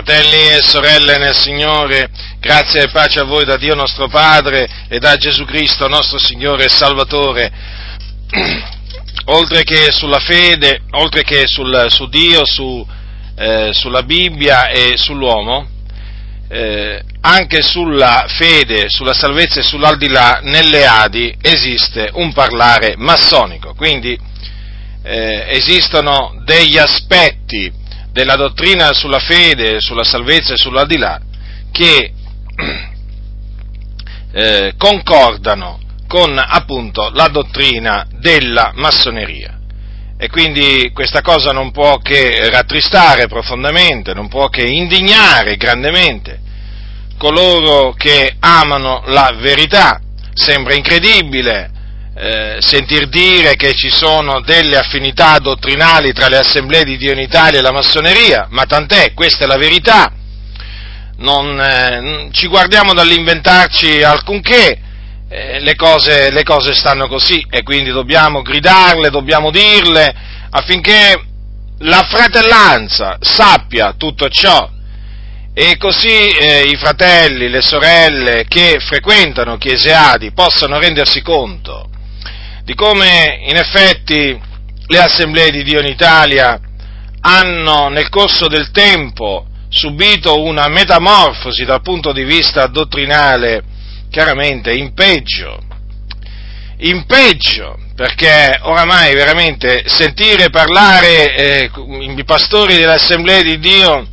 Fratelli e sorelle nel Signore, grazie e pace a voi da Dio nostro Padre e da Gesù Cristo nostro Signore e Salvatore. oltre che sulla fede, oltre che sul, su Dio, su, eh, sulla Bibbia e sull'uomo, eh, anche sulla fede, sulla salvezza e sull'aldilà, nelle Adi esiste un parlare massonico. Quindi eh, esistono degli aspetti della dottrina sulla fede, sulla salvezza e sull'aldilà che eh, concordano con appunto la dottrina della massoneria. E quindi questa cosa non può che rattristare profondamente, non può che indignare grandemente coloro che amano la verità. Sembra incredibile eh, sentir dire che ci sono delle affinità dottrinali tra le assemblee di Dio in Italia e la massoneria, ma tant'è, questa è la verità. Non eh, ci guardiamo dall'inventarci alcunché, eh, le, cose, le cose stanno così e quindi dobbiamo gridarle, dobbiamo dirle affinché la fratellanza sappia tutto ciò e così eh, i fratelli, le sorelle che frequentano chiese adi possano rendersi conto di come in effetti le assemblee di Dio in Italia hanno nel corso del tempo subito una metamorfosi dal punto di vista dottrinale chiaramente in peggio, in peggio, perché oramai veramente sentire parlare eh, i pastori delle assemblee di Dio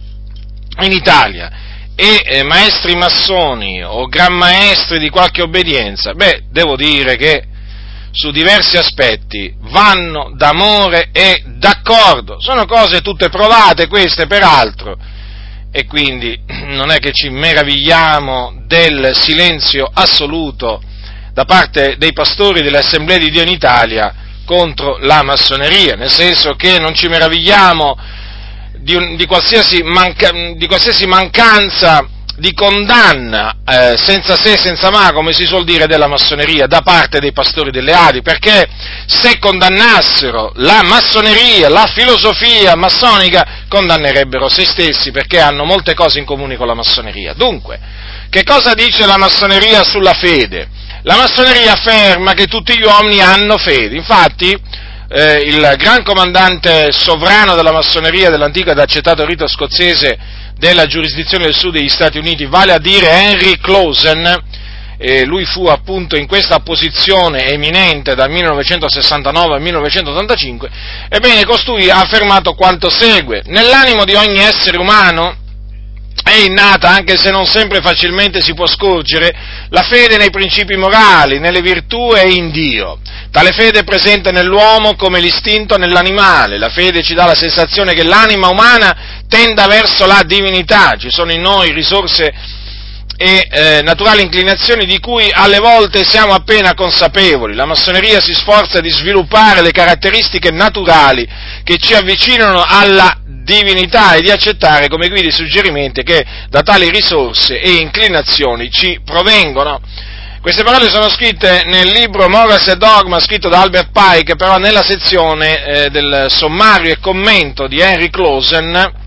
in Italia e eh, maestri massoni o gran maestri di qualche obbedienza, beh, devo dire che su diversi aspetti vanno d'amore e d'accordo. Sono cose tutte provate queste peraltro e quindi non è che ci meravigliamo del silenzio assoluto da parte dei pastori delle assemblee di Dio in Italia contro la massoneria, nel senso che non ci meravigliamo di, un, di, qualsiasi, manca, di qualsiasi mancanza di condanna eh, senza se, senza ma, come si suol dire, della massoneria da parte dei pastori delle Adi, perché se condannassero la massoneria, la filosofia massonica, condannerebbero se stessi, perché hanno molte cose in comune con la massoneria. Dunque, che cosa dice la massoneria sulla fede? La massoneria afferma che tutti gli uomini hanno fede, infatti eh, il gran comandante sovrano della massoneria dell'antico ed accettato rito scozzese della giurisdizione del sud degli Stati Uniti, vale a dire Henry Clausen, eh, lui fu appunto in questa posizione eminente dal 1969 al 1985, ebbene costui ha affermato quanto segue, nell'animo di ogni essere umano è innata, anche se non sempre facilmente si può scorgere, la fede nei principi morali, nelle virtù e in Dio. Tale fede è presente nell'uomo come l'istinto nell'animale. La fede ci dà la sensazione che l'anima umana tenda verso la divinità. Ci sono in noi risorse e eh, naturali inclinazioni di cui alle volte siamo appena consapevoli. La massoneria si sforza di sviluppare le caratteristiche naturali che ci avvicinano alla divinità e di accettare come guidi i suggerimenti che da tali risorse e inclinazioni ci provengono. Queste parole sono scritte nel libro Morals e Dogma, scritto da Albert Pike, però nella sezione eh, del sommario e commento di Henry Clausen,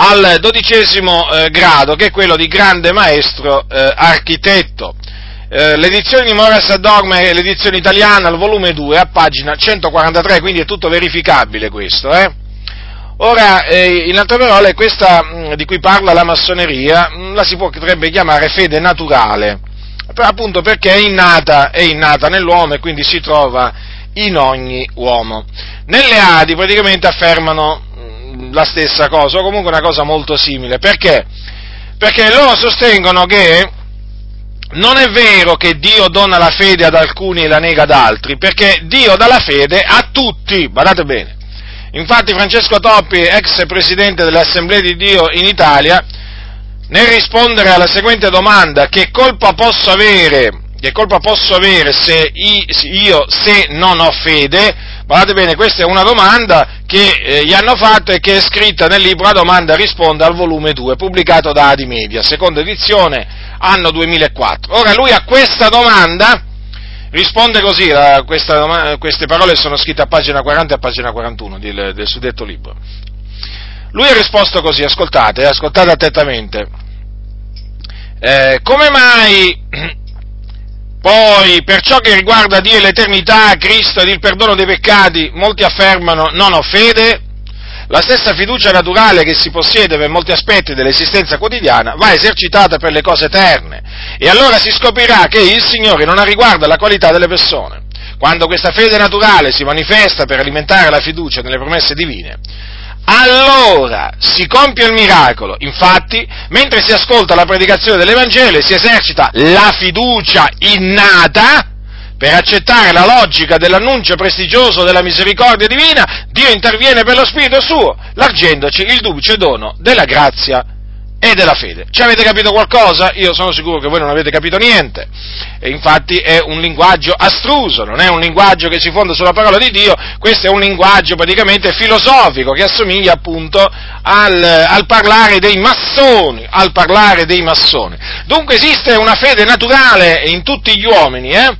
al dodicesimo eh, grado, che è quello di grande maestro eh, architetto. Eh, l'edizione di Morales Dogma è l'edizione italiana, al volume 2, a pagina 143, quindi è tutto verificabile questo. Eh? Ora, eh, in altre parole, questa mh, mm, di cui parla la massoneria mh, mm, la si potrebbe chiamare fede naturale, appunto perché è innata, è innata nell'uomo e quindi si trova in ogni uomo. Nelle Adi praticamente affermano la stessa cosa, o comunque una cosa molto simile. Perché? Perché loro sostengono che non è vero che Dio dona la fede ad alcuni e la nega ad altri, perché Dio dà la fede a tutti, badate bene. Infatti Francesco Toppi, ex presidente delle Assemblee di Dio in Italia, nel rispondere alla seguente domanda, che colpa posso avere, che colpa posso avere se io, se non ho fede, Guardate bene, questa è una domanda che eh, gli hanno fatto e che è scritta nel libro La domanda risponde al volume 2, pubblicato da Adi Media, seconda edizione, anno 2004. Ora lui a questa domanda risponde così, la, questa, queste parole sono scritte a pagina 40 e a pagina 41 del, del suddetto libro. Lui ha risposto così, ascoltate, ascoltate attentamente. Eh, come mai poi per ciò che riguarda Dio e l'eternità, Cristo ed il perdono dei peccati, molti affermano non ho fede? La stessa fiducia naturale che si possiede per molti aspetti dell'esistenza quotidiana va esercitata per le cose eterne e allora si scoprirà che il Signore non ha riguardo alla qualità delle persone. Quando questa fede naturale si manifesta per alimentare la fiducia nelle promesse divine, allora si compie il miracolo. Infatti, mentre si ascolta la predicazione dell'Evangelo e si esercita la fiducia innata, per accettare la logica dell'annuncio prestigioso della misericordia divina, Dio interviene per lo Spirito suo, largendoci il duplice dono della grazia e della fede. Ci avete capito qualcosa? Io sono sicuro che voi non avete capito niente. E infatti è un linguaggio astruso, non è un linguaggio che si fonda sulla parola di Dio, questo è un linguaggio praticamente filosofico che assomiglia appunto al, al parlare dei massoni, al parlare dei massoni. Dunque esiste una fede naturale in tutti gli uomini, eh?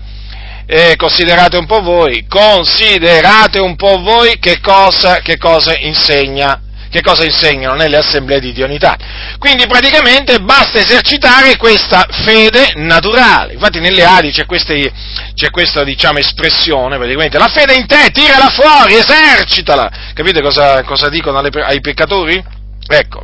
eh, considerate un po' voi, considerate un po' voi che cosa, che cosa insegna che cosa insegnano nelle assemblee di Dionità. Quindi praticamente basta esercitare questa fede naturale. Infatti nelle Adi c'è, queste, c'è questa diciamo, espressione, praticamente la fede in te, tirala fuori, esercitala. Capite cosa, cosa dicono alle, ai peccatori? Ecco.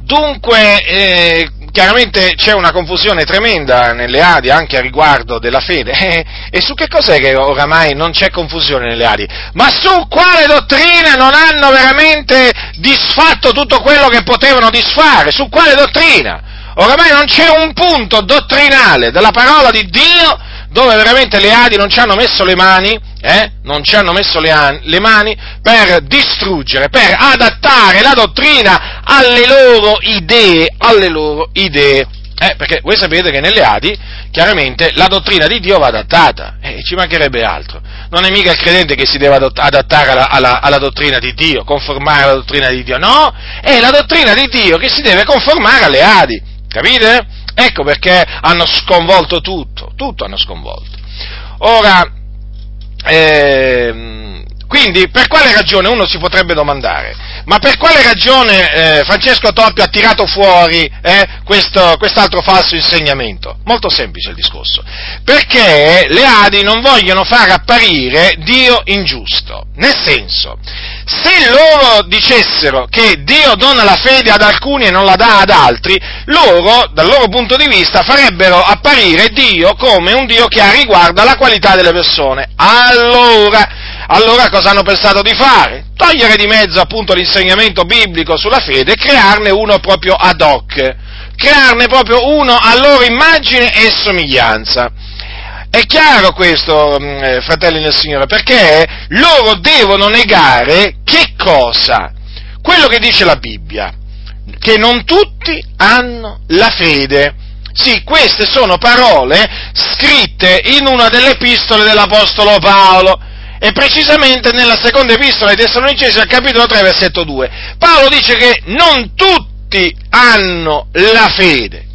Dunque, eh, chiaramente c'è una confusione tremenda nelle Adi anche a riguardo della fede. E, su che cos'è che oramai non c'è confusione nelle Adi? Ma su quale dottrina non hanno veramente disfatto tutto quello che potevano disfare? Su quale dottrina? Oramai non c'è un punto dottrinale della parola di Dio dove veramente le Adi non ci hanno messo le mani, eh? non ci hanno messo le, an- le, mani per distruggere, per adattare la dottrina alle loro idee, alle loro idee. Eh, perché voi sapete che nelle Adi, chiaramente, la dottrina di Dio va adattata, e eh, ci mancherebbe altro. Non è mica il credente che si deve adattare alla, alla, alla, dottrina di Dio, conformare alla dottrina di Dio, no, è la dottrina di Dio che si deve conformare alle Adi, capite? Ecco perché hanno sconvolto tutto, tutto hanno sconvolto. Ora, ehm, quindi per quale ragione uno si potrebbe domandare? Ma per quale ragione eh, Francesco Toppio ha tirato fuori eh, questo, quest'altro falso insegnamento? Molto semplice il discorso. Perché le Adi non vogliono far apparire Dio ingiusto. Nel senso, se loro dicessero che Dio dona la fede ad alcuni e non la dà ad altri, loro, dal loro punto di vista, farebbero apparire Dio come un Dio che ha riguardo alla qualità delle persone. Allora, allora cosa hanno pensato di fare? Togliere di mezzo appunto l'insegnamento biblico sulla fede e crearne uno proprio ad hoc, crearne proprio uno a loro immagine e somiglianza. È chiaro questo, mm, eh, fratelli del Signore, perché loro devono negare che cosa? Quello che dice la Bibbia, che non tutti hanno la fede. Sì, queste sono parole scritte in una delle epistole dell'Apostolo Paolo, e precisamente nella seconda epistola ai Tessalonicesi al capitolo 3 versetto 2. Paolo dice che non tutti hanno la fede.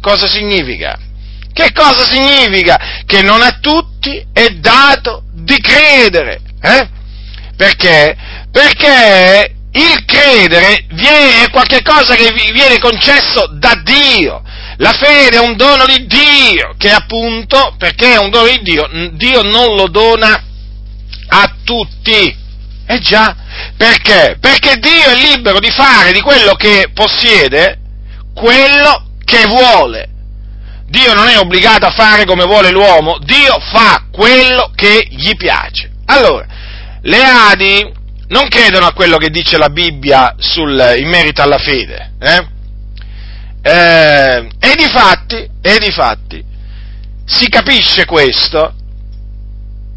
Cosa significa? Che cosa significa? Che non a tutti è dato di credere. Eh? Perché? Perché il credere è qualcosa che viene concesso da Dio. La fede è un dono di Dio, che appunto, perché è un dono di Dio, Dio non lo dona a tutti. Eh già, perché? Perché Dio è libero di fare di quello che possiede quello che vuole. Dio non è obbligato a fare come vuole l'uomo, Dio fa quello che gli piace. Allora, le Adi non credono a quello che dice la Bibbia sul, in merito alla fede, eh? Eh, e di fatti, e di fatti, si capisce questo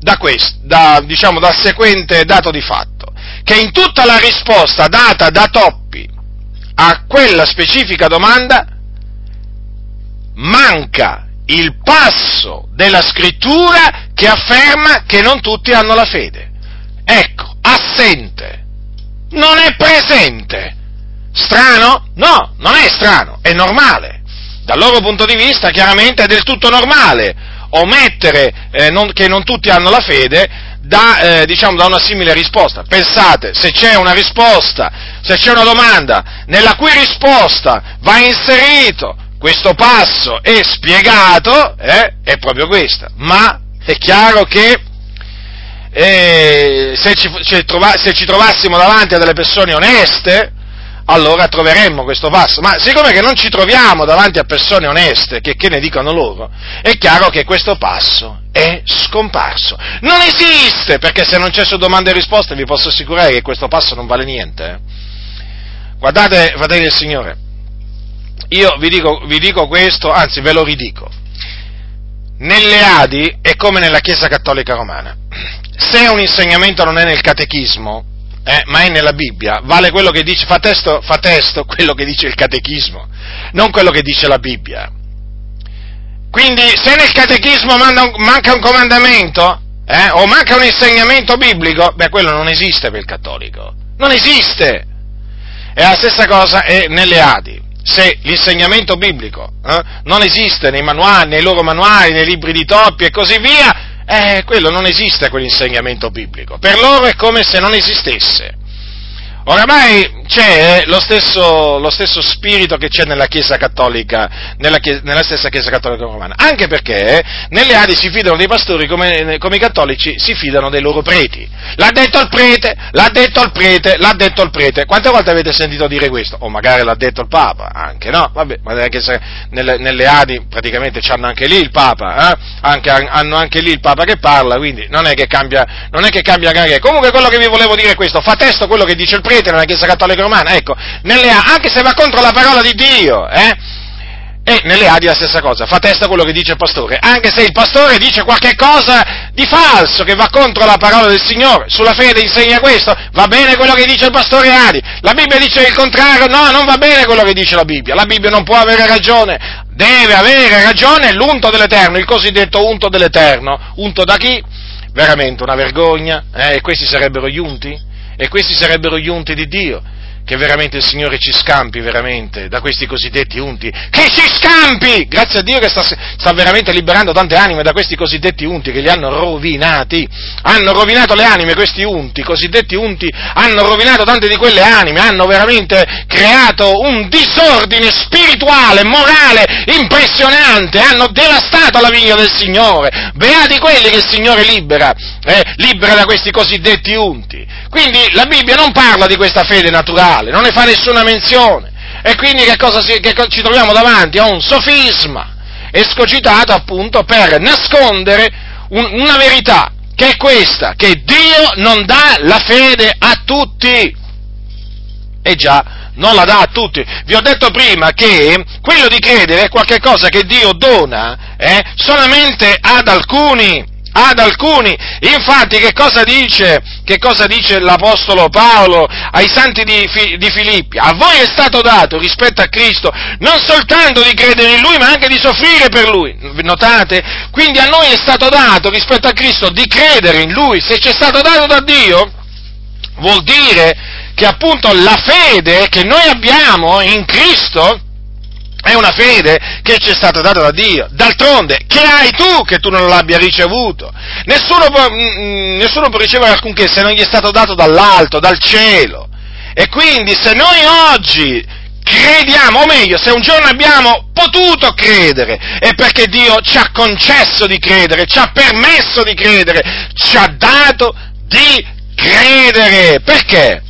da questo, da, diciamo, dal seguente dato di fatto, che in tutta la risposta data da Toppi a quella specifica domanda manca il passo della scrittura che afferma che non tutti hanno la fede. Ecco, assente, non è presente. Strano? No, non è strano, è normale. Dal loro punto di vista chiaramente è del tutto normale omettere eh, non, che non tutti hanno la fede da, eh, diciamo, da una simile risposta. Pensate, se c'è una risposta se c'è una domanda nella cui risposta va inserito questo passo e spiegato, eh, è proprio questa. Ma è chiaro che eh, se, ci, se, trova, se ci trovassimo davanti a delle persone oneste, allora troveremmo questo passo. Ma siccome che non ci troviamo davanti a persone oneste, che, che ne dicono loro, è chiaro che questo passo è scomparso. Non esiste, perché se non c'è su domande e risposte vi posso assicurare che questo passo non vale niente. Eh. Guardate, fratelli del Signore, io vi dico, vi dico questo, anzi ve lo ridico. Nelle Adi è come nella Chiesa Cattolica Romana. Se un insegnamento non è nel catechismo, eh, ma è nella Bibbia, vale quello che dice, fa testo, fa testo quello che dice il catechismo, non quello che dice la Bibbia. Quindi se nel catechismo manca un comandamento, eh, o manca un insegnamento biblico, beh quello non esiste per il cattolico, non esiste. E la stessa cosa è nelle Adi. Se l'insegnamento biblico eh, non esiste nei manuali, nei loro manuali, nei libri di Toppi e così via, eh, quello non esiste quell'insegnamento biblico. Per loro è come se non esistesse. Oramai c'è lo stesso, lo stesso, spirito che c'è nella Chiesa Cattolica, nella, chiesa, nella, stessa Chiesa Cattolica Romana, anche perché nelle Adi si fidano dei pastori come, come, i cattolici si fidano dei loro preti. L'ha detto il prete, l'ha detto il prete, l'ha detto il prete. Quante volte avete sentito dire questo? O magari l'ha detto il Papa, anche no? Vabbè, ma anche se nelle, nelle Adi praticamente hanno anche lì il Papa, eh? anche, hanno anche lì il Papa che parla, quindi non è che cambia, non è che cambia granché. Comunque quello che vi volevo dire è questo, fa testo quello che dice il prete nella Chiesa Cattolica Romana, ecco, nelle, anche se va contro la parola di Dio, eh? E nelle Adi la stessa cosa, fa testa quello che dice il pastore, anche se il pastore dice qualche cosa di falso che va contro la parola del Signore, sulla fede insegna questo, va bene quello che dice il pastore Adi, la Bibbia dice il contrario, no, non va bene quello che dice la Bibbia, la Bibbia non può avere ragione, deve avere ragione l'unto dell'Eterno, il cosiddetto unto dell'Eterno, unto da chi? Veramente una vergogna, eh? e questi sarebbero gli unti? E questi sarebbero gli unti di Dio che veramente il Signore ci scampi veramente da questi cosiddetti unti, che ci scampi! Grazie a Dio che sta, sta, veramente liberando tante anime da questi cosiddetti unti che li hanno rovinati, hanno rovinato le anime questi unti, i cosiddetti unti hanno rovinato tante di quelle anime, hanno veramente creato un disordine spirituale, morale, impressionante, hanno devastato la vigna del Signore, beati quelli che il Signore libera, eh, libera da questi cosiddetti unti. Quindi la Bibbia non parla di questa fede naturale, non ne fa nessuna menzione. E quindi che cosa, si, che ci troviamo davanti? A un sofisma escogitato appunto per nascondere un, una verità, che è questa, che Dio non dà la fede a tutti. E già, non la dà a tutti. Vi ho detto prima che quello di credere è qualcosa che Dio dona eh, solamente ad alcuni ad alcuni. Infatti che cosa dice, che cosa dice l'Apostolo Paolo ai santi di, di, Filippi? A voi è stato dato rispetto a Cristo non soltanto di credere in Lui ma anche di soffrire per Lui. Notate? Quindi a noi è stato dato rispetto a Cristo di credere in Lui. Se ci è stato dato da Dio vuol dire che appunto la fede che noi abbiamo in Cristo è una fede che ci è stata data da Dio. D'altronde, che hai tu che tu non l'abbia ricevuto? Nessuno può, mm, mm, nessuno può ricevere alcunché se non gli è stato dato dall'alto, dal cielo. E quindi se noi oggi crediamo, o meglio, se un giorno abbiamo potuto credere, è perché Dio ci ha concesso di credere, ci ha permesso di credere, ci ha dato di credere. Perché?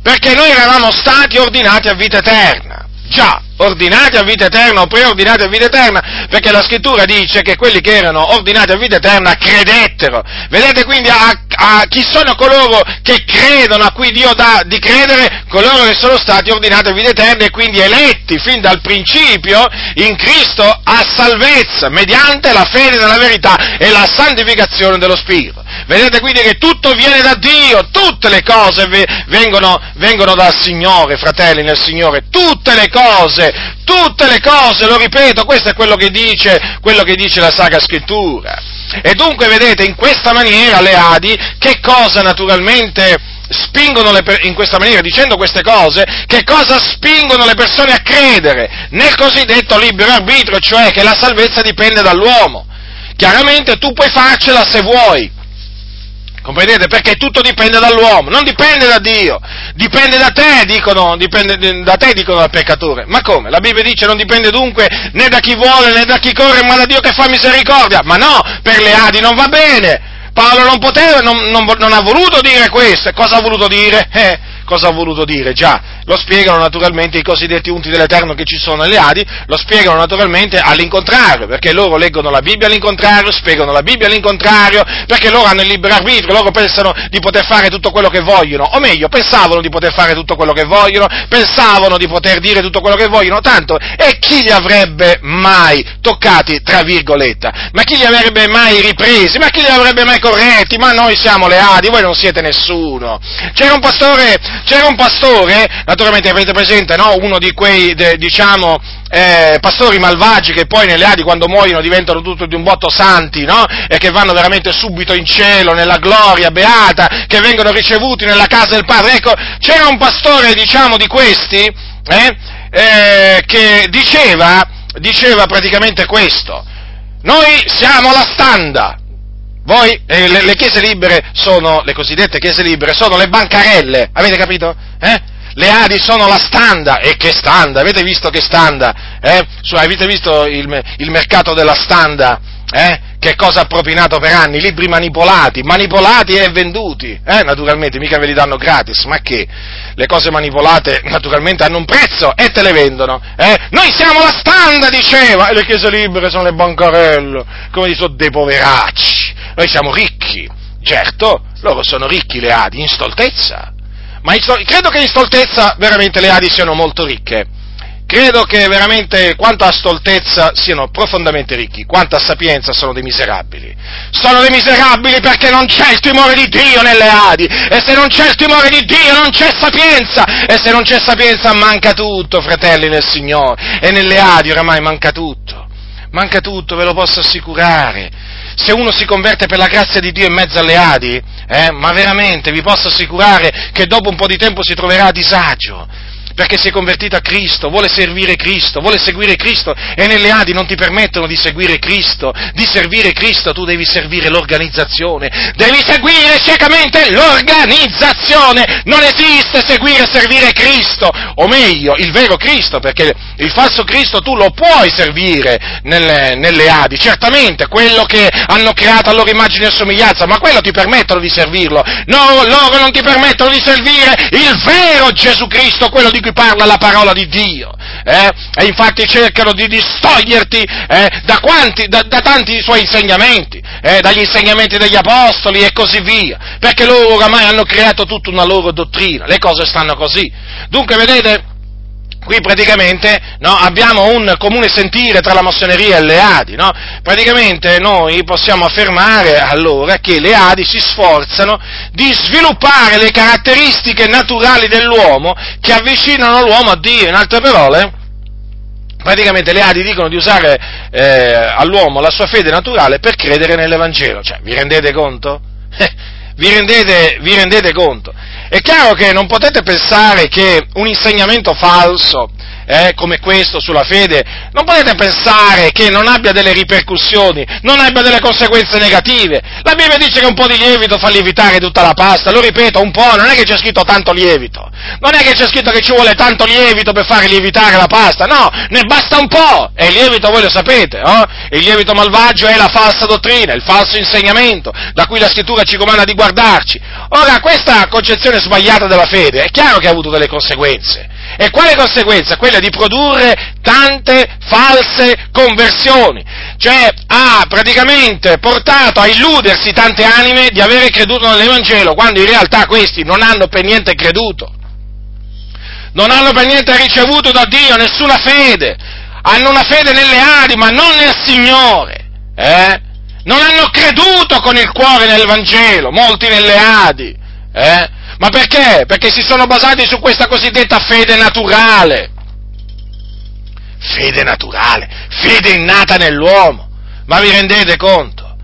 Perché noi eravamo stati ordinati a vita eterna. Già, ordinati a vita eterna o preordinati a vita eterna, perché la scrittura dice che quelli che erano ordinati a vita eterna credettero. Vedete quindi a, a chi sono coloro che credono, a cui Dio dà di credere, coloro che sono stati ordinati a vita eterna e quindi eletti fin dal principio in Cristo a salvezza, mediante la fede nella verità e la santificazione dello Spirito. Vedete quindi che tutto viene da Dio, tutte le cose vengono, vengono dal Signore, fratelli nel Signore, tutte le cose, tutte le cose, lo ripeto, questo è quello che dice, quello che dice la Sacra Scrittura. E dunque vedete, in questa maniera le Adi, che cosa naturalmente spingono le, in questa maniera, dicendo queste cose, che cosa spingono le persone a credere? Nel cosiddetto libero arbitrio, cioè che la salvezza dipende dall'uomo. Chiaramente tu puoi farcela se vuoi, Comprendete? Perché tutto dipende dall'uomo, non dipende da Dio, dipende da te, dicono, dipende da te, dicono dal peccatore. Ma come? La Bibbia dice non dipende dunque né da chi vuole né da chi corre, ma da Dio che fa misericordia. Ma no, per le Adi non va bene. Paolo non poteva, non, non, non ha voluto dire questo. Cosa ha voluto dire? Eh, cosa ha voluto dire? Già, lo spiegano naturalmente i cosiddetti unti dell'Eterno che ci sono nelle Adi, lo spiegano naturalmente all'incontrario, perché loro leggono la Bibbia all'incontrario, spiegano la Bibbia all'incontrario, perché loro hanno il libero arbitrio, loro pensano di poter fare tutto quello che vogliono, o meglio, pensavano di poter fare tutto quello che vogliono, pensavano di poter dire tutto quello che vogliono, tanto, e chi li avrebbe mai toccati, tra virgolette, ma chi li avrebbe mai ripresi, ma chi li avrebbe mai corretti, ma noi siamo le Adi, voi non siete nessuno. C'era un pastore, c'era un pastore, naturalmente avete presente, no? Uno di quei, de, diciamo, eh, pastori malvagi che poi nelle Adi quando muoiono diventano tutto di un botto santi, no? E che vanno veramente subito in cielo, nella gloria beata, che vengono ricevuti nella casa del Padre. Ecco, c'era un pastore, diciamo, di questi, eh, eh, che diceva, diceva praticamente questo. Noi siamo la standa, voi, eh, le, le, chiese libere sono, le cosiddette chiese libere, sono le bancarelle, avete capito? Eh? Le Adi sono la standa, e che standa, avete visto che standa? Eh? Avete visto il, il mercato della standa? Eh? Che cosa ha propinato per anni? Libri manipolati, manipolati e venduti, eh? naturalmente, mica ve li danno gratis, ma che? Le cose manipolate naturalmente hanno un prezzo e te le vendono, eh? Noi siamo la standa, diceva, e le chiese libere sono le bancarelle, come sono dei poveracci, noi siamo ricchi, certo, loro sono ricchi le Adi, in stoltezza, ma in, credo che in stoltezza veramente le Adi siano molto ricche, credo che veramente quanto a stoltezza siano profondamente ricchi, quanto a sapienza sono dei miserabili. Sono dei miserabili perché non c'è il timore di Dio nelle Adi, e se non c'è il timore di Dio non c'è sapienza, e se non c'è sapienza manca tutto, fratelli nel Signore, e nelle Adi oramai manca tutto. Manca tutto, ve lo posso assicurare se uno si converte per la grazia di Dio in mezzo alle Adi, eh, ma veramente vi posso assicurare che dopo un po' di tempo si troverà a disagio, perché si è convertito a Cristo, vuole servire Cristo, vuole seguire Cristo e nelle Adi non ti permettono di seguire Cristo, di servire Cristo, tu devi servire l'organizzazione, devi seguire ciecamente l'organizzazione, non esiste seguire e servire Cristo, o meglio, il vero Cristo, perché il falso Cristo tu lo puoi servire nelle, nelle Adi, certamente, quello che hanno creato a loro immagine e somiglianza, ma quello ti permettono di servirlo, no, loro non ti permettono di servire il vero Gesù Cristo, quello di cui parla la parola di Dio. Eh? E infatti cercano di distoglierti eh, da, quanti, da, da, tanti suoi insegnamenti, eh, dagli insegnamenti degli apostoli e così via, perché loro oramai hanno creato tutta una loro dottrina, le cose stanno così. Dunque, vedete, qui praticamente no, abbiamo un comune sentire tra la massoneria e le Adi, no? praticamente noi possiamo affermare allora che le Adi si sforzano di sviluppare le caratteristiche naturali dell'uomo che avvicinano l'uomo a Dio, in altre parole, praticamente le Adi dicono di usare eh, all'uomo la sua fede naturale per credere nell'Evangelo, cioè vi rendete conto? vi, rendete, vi rendete conto? È chiaro che non potete pensare che un insegnamento falso eh, come questo sulla fede, non potete pensare che non abbia delle ripercussioni, non abbia delle conseguenze negative. La Bibbia dice che un po' di lievito fa lievitare tutta la pasta, lo ripeto, un po', non è che c'è scritto tanto lievito, non è che c'è scritto che ci vuole tanto lievito per fare lievitare la pasta, no, ne basta un po', e il lievito voi lo sapete, no? il lievito malvagio è la falsa dottrina, il falso insegnamento, da cui la scrittura ci comanda di guardarci. Ora, questa concezione sbagliata della fede è chiaro che ha avuto delle conseguenze, e quale conseguenza? Quella di produrre tante false conversioni, cioè ha praticamente portato a illudersi tante anime di avere creduto nell'Evangelo, quando in realtà questi non hanno per niente creduto, non hanno per niente ricevuto da Dio nessuna fede, hanno una fede nelle ali, ma non nel Signore, eh? non hanno creduto con il cuore nel Vangelo, molti nelle Adi, eh? Ma perché? Perché si sono basati su questa cosiddetta fede naturale. Fede naturale, fede innata nell'uomo. Ma vi rendete conto?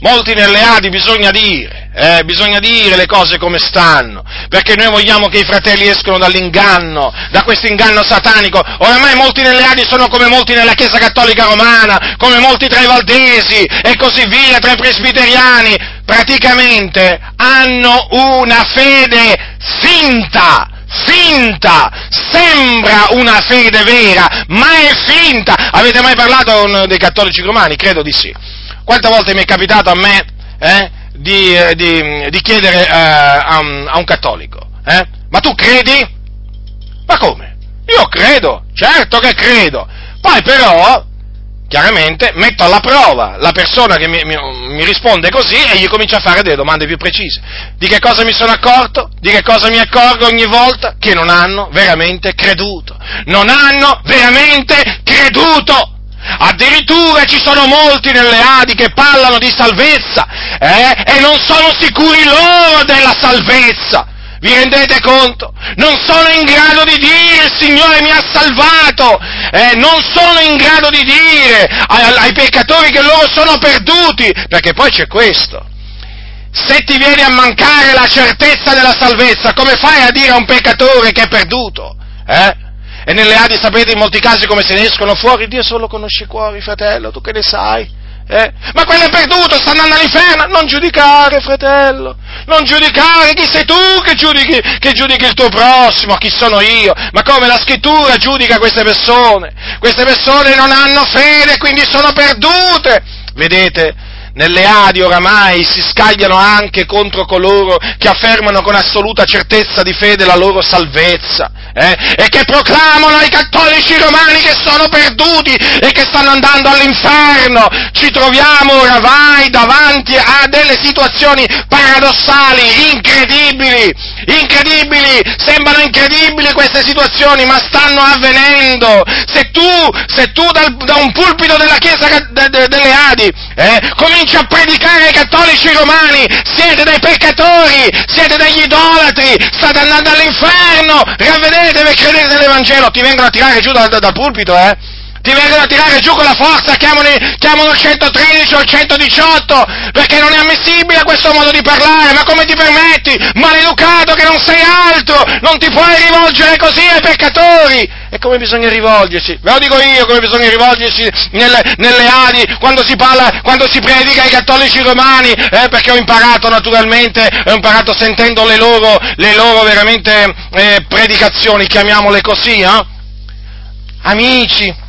Molti nelle Adi bisogna dire, eh, bisogna dire le cose come stanno, perché noi vogliamo che i fratelli escano dall'inganno, da questo inganno satanico. Oramai molti nelle Adi sono come molti nella Chiesa Cattolica Romana, come molti tra i Valdesi e così via, tra i presbiteriani. Praticamente hanno una fede finta, finta, sembra una fede vera, ma è finta. Avete mai parlato con dei cattolici romani? Credo di sì. Quante volte mi è capitato a me eh, di, eh, di, di, chiedere eh, a, un, a, un, cattolico, eh? ma tu credi? Ma come? Io credo, certo che credo. Poi però, chiaramente, metto alla prova la persona che mi, mi, mi, risponde così e gli comincio a fare delle domande più precise. Di che cosa mi sono accorto? Di che cosa mi accorgo ogni volta? Che non hanno veramente creduto. Non hanno veramente creduto. Addirittura ci sono molti nelle Adi che parlano di salvezza eh, e non sono sicuri loro della salvezza. Vi rendete conto? Non sono in grado di dire il Signore mi ha salvato, eh, non sono in grado di dire ai, ai peccatori che loro sono perduti, perché poi c'è questo. Se ti viene a mancare la certezza della salvezza, come fai a dire a un peccatore che è perduto? Eh? E nelle Adi sapete in molti casi come se ne escono fuori, Dio solo conosce i cuori, fratello, tu che ne sai? Eh? Ma quello è perduto, sta andando all'inferno, non giudicare, fratello, non giudicare, chi sei tu che giudichi, che giudichi il tuo prossimo, chi sono io? Ma come la scrittura giudica queste persone? Queste persone non hanno fede, quindi sono perdute. Vedete? Nelle Adi oramai si scagliano anche contro coloro che affermano con assoluta certezza di fede la loro salvezza eh? e che proclamano ai cattolici romani che sono perduti e che stanno andando all'inferno. Ci troviamo oramai davanti a delle situazioni paradossali, incredibili, incredibili, sembrano incredibili queste situazioni, ma stanno avvenendo. Se tu, se tu dal, da un pulpito della Chiesa de, de, delle Adi eh, cominci a predicare ai cattolici romani, siete dei peccatori, siete degli idolatri, state andando all'inferno, ravvedete e credete nell'Evangelo, ti vengono a tirare giù dal, dal pulpito, eh? Ti vengono a tirare giù con la forza, chiamano, chiamano il 113 o il 118, perché non è ammissibile questo modo di parlare, ma come ti permetti? Maleducato che non sei altro, non ti puoi rivolgere così ai peccatori! E come bisogna rivolgersi? Ve lo dico io come bisogna rivolgersi nelle, nelle Adi, quando si parla, quando si predica ai cattolici romani, eh, perché ho imparato naturalmente, ho imparato sentendo le loro, le loro veramente eh, predicazioni, chiamiamole così, eh? Amici,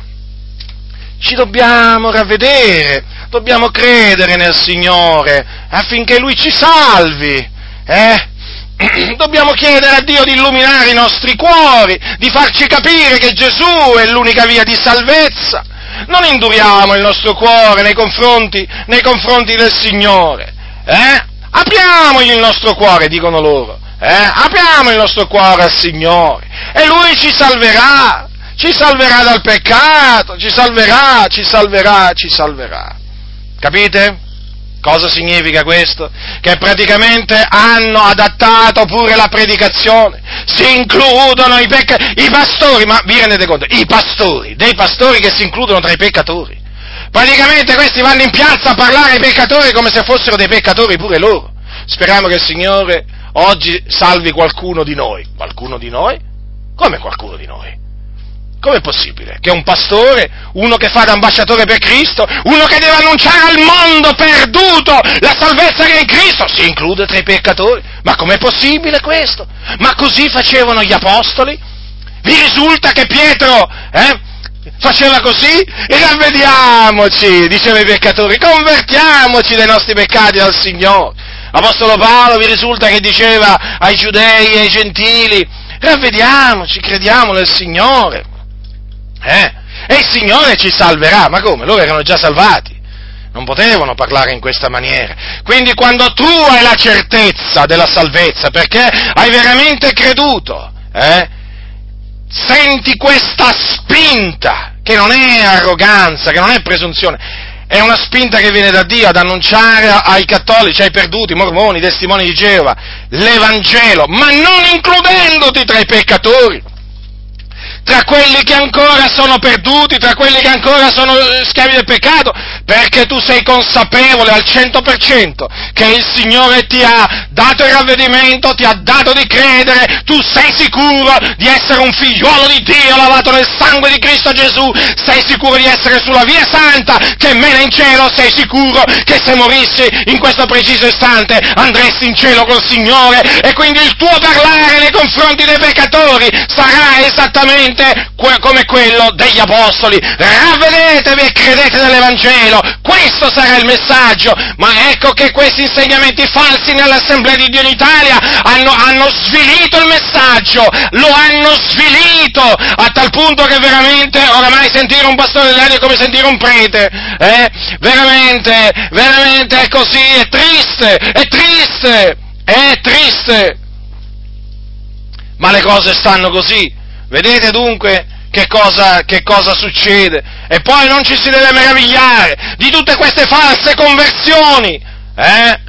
ci dobbiamo ravvedere, dobbiamo credere nel Signore affinché Lui ci salvi. Eh? Dobbiamo chiedere a Dio di illuminare i nostri cuori, di farci capire che Gesù è l'unica via di salvezza. Non induriamo il nostro cuore nei confronti, nei confronti del Signore. Eh? Apriamogli il nostro cuore, dicono loro. Eh? Apriamo il nostro cuore al Signore e Lui ci salverà ci salverà dal peccato, ci salverà, ci salverà, ci salverà. Capite? Cosa significa questo? Che praticamente hanno adattato pure la predicazione, si includono i, pecca- i pastori, ma vi rendete conto? I pastori, dei pastori che si includono tra i peccatori. Praticamente questi vanno in piazza a parlare ai peccatori come se fossero dei peccatori pure loro. Speriamo che il Signore oggi salvi qualcuno di noi. Qualcuno di noi? Come qualcuno di noi? Com'è possibile che un pastore, uno che fa da ambasciatore per Cristo, uno che deve annunciare al mondo perduto la salvezza che è in Cristo, si include tra i peccatori? Ma com'è possibile questo? Ma così facevano gli apostoli? Vi risulta che Pietro eh, faceva così? E ravvediamoci, diceva ai peccatori, convertiamoci dai nostri peccati al Signore. Apostolo Paolo vi risulta che diceva ai giudei e ai gentili, ravvediamoci, crediamo nel Signore. Eh? E il Signore ci salverà. Ma come? Loro erano già salvati. Non potevano parlare in questa maniera. Quindi quando tu hai la certezza della salvezza, perché hai veramente creduto, eh? senti questa spinta, che non è arroganza, che non è presunzione, è una spinta che viene da Dio ad annunciare ai cattolici, ai perduti, ai mormoni, ai testimoni di Geova, l'Evangelo, ma non includendoti tra i peccatori tra quelli che ancora sono perduti, tra quelli che ancora sono schiavi del peccato, perché tu sei consapevole al 100% che il Signore ti ha dato il ravvedimento, ti ha dato di credere, tu sei sicuro di essere un figliuolo di Dio lavato nel sangue di Cristo Gesù, sei sicuro di essere sulla via santa che mena in cielo, sei sicuro che se morissi in questo preciso istante andresti in cielo col Signore e quindi il tuo parlare nei confronti dei peccatori sarà esattamente come quello degli apostoli. Ravvedetevi e credete nell'Evangelo, questo sarà il messaggio, ma ecco che questi insegnamenti falsi nell'Assemblea di Dio in Italia hanno, hanno svilito il messaggio, lo hanno svilito a tal punto che veramente oramai sentire un pastore dell'aria è come sentire un prete, eh? veramente, veramente è così, è triste, è triste, è triste. Ma le cose stanno così. Vedete dunque che cosa, che cosa succede? E poi non ci si deve meravigliare di tutte queste false conversioni, eh?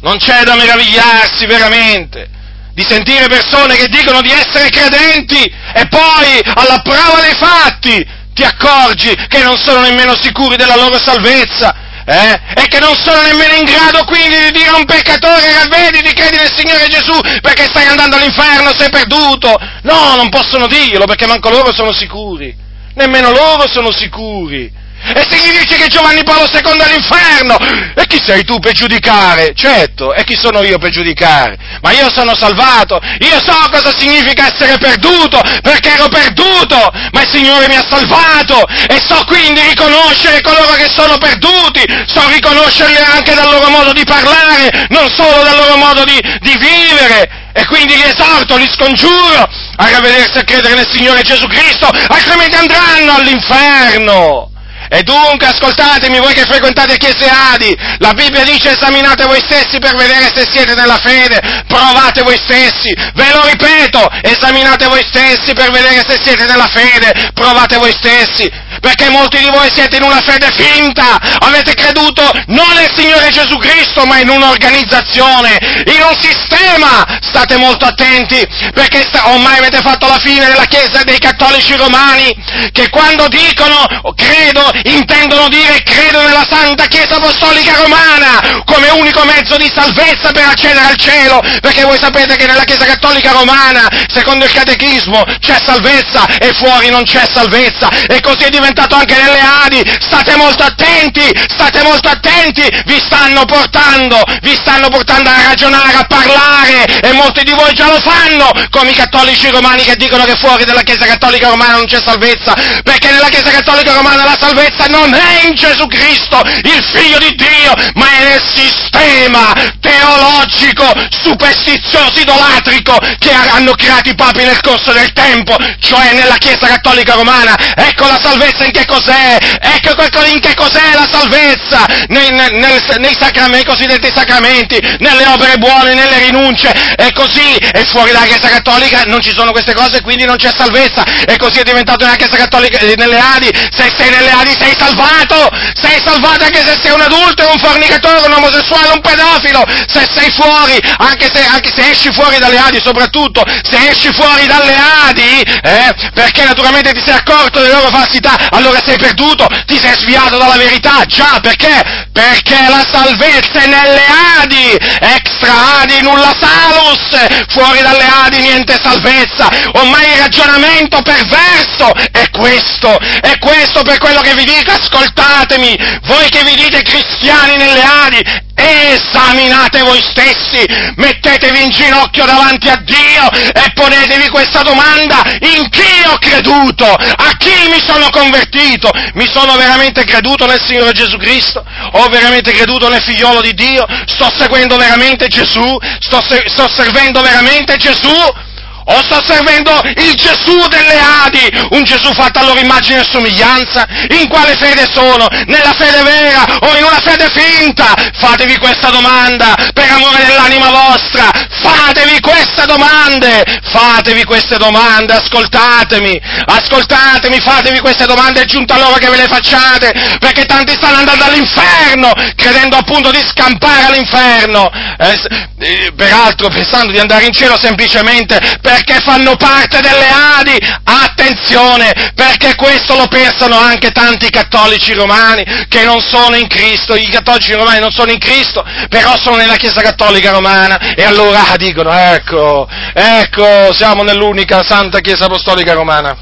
Non c'è da meravigliarsi veramente di sentire persone che dicono di essere credenti e poi alla prova dei fatti ti accorgi che non sono nemmeno sicuri della loro salvezza eh? e che non sono nemmeno in grado quindi di dire a un peccatore ravvediti, credi nel Signore Gesù perché stai andando all'inferno, sei perduto. No, non possono dirlo perché manco loro sono sicuri, nemmeno loro sono sicuri. E se gli dici che Giovanni Paolo II è all'inferno, e chi sei tu per giudicare? Certo, e chi sono io per giudicare? Ma io sono salvato, io so cosa significa essere perduto, perché ero perduto, ma il Signore mi ha salvato, e so quindi riconoscere coloro che sono perduti, so riconoscerli anche dal loro modo di parlare, non solo dal loro modo di, di vivere. E quindi li esorto, li scongiuro a ravvedersi a credere nel Signore Gesù Cristo, altrimenti andranno all'inferno. E dunque, ascoltatemi, voi che frequentate chiese Adi, la Bibbia dice esaminate voi stessi per vedere se siete nella fede, provate voi stessi, ve lo ripeto, esaminate voi stessi per vedere se siete nella fede, provate voi stessi, perché molti di voi siete in una fede finta, avete creduto non nel Signore Gesù Cristo, ma in un'organizzazione, in un sistema, state molto attenti, perché ormai avete fatto la fine della Chiesa dei cattolici romani, che quando dicono credo intendono dire credo nella Santa Chiesa Apostolica Romana come unico mezzo di salvezza per accedere al cielo, perché voi sapete che nella Chiesa Cattolica Romana, secondo il Catechismo, c'è salvezza e fuori non c'è salvezza, e così è diventato anche nelle Adi, state molto attenti, state molto attenti, vi stanno portando, vi stanno portando a ragionare, a parlare, e molti di voi già lo fanno, come i cattolici romani che dicono che fuori dalla Chiesa Cattolica Romana non c'è salvezza, perché nella Chiesa Cattolica Romana la salvezza non è in Gesù Cristo, il Figlio di Dio, ma è nel sistema teologico, superstizioso, idolatrico che hanno creato i papi nel corso del tempo, cioè nella Chiesa Cattolica Romana. Ecco la salvezza in che cos'è? Ecco in che cos'è la salvezza? Nei, nel, nei, sacramenti, nei cosiddetti sacramenti, nelle opere buone, nelle rinunce, e così, e fuori dalla Chiesa Cattolica non ci sono queste cose, quindi non c'è salvezza, e così è diventato nella Chiesa Cattolica, eh, nelle Adi, se sei nelle Adi sei salvato, sei salvato anche se sei un adulto, un fornicatore, un omosessuale, un pedofilo, se sei fuori, anche se, anche se esci fuori dalle Adi, soprattutto se esci fuori dalle Adi, eh, perché naturalmente ti sei accorto delle loro falsità, allora sei perduto, ti sei sviato dalla verità, già, perché? Perché la salvezza è nelle Adi, extra Adi nulla salus, fuori dalle Adi niente salvezza, ormai il ragionamento perverso è questo, è questo per quello che vi dico, ascoltatemi, voi che vi dite cristiani nelle ali, esaminate voi stessi, mettetevi in ginocchio davanti a Dio e ponetevi questa domanda, in chi ho creduto? A chi mi sono convertito? Mi sono veramente creduto nel Signore Gesù Cristo? Ho veramente creduto nel figliolo di Dio? Sto seguendo veramente Gesù? Sto, se- sto servendo veramente Gesù? O sto servendo il Gesù delle Adi, un Gesù fatto a loro immagine e somiglianza? In quale fede sono? Nella fede vera o in una fede finta? Fatevi questa domanda per amore dell'anima vostra. Fatevi queste domande. Fatevi queste domande, ascoltatemi. Ascoltatemi, fatevi queste domande, è giunta l'ora che ve le facciate, perché tanti stanno andando all'inferno, credendo appunto di scampare all'inferno. Eh, eh peraltro pensando di andare in cielo semplicemente per perché fanno parte delle Adi. Attenzione, perché questo lo pensano anche tanti cattolici romani che non sono in Cristo. I cattolici romani non sono in Cristo, però sono nella Chiesa Cattolica Romana e allora dicono, ecco, ecco, siamo nell'unica Santa Chiesa Apostolica Romana.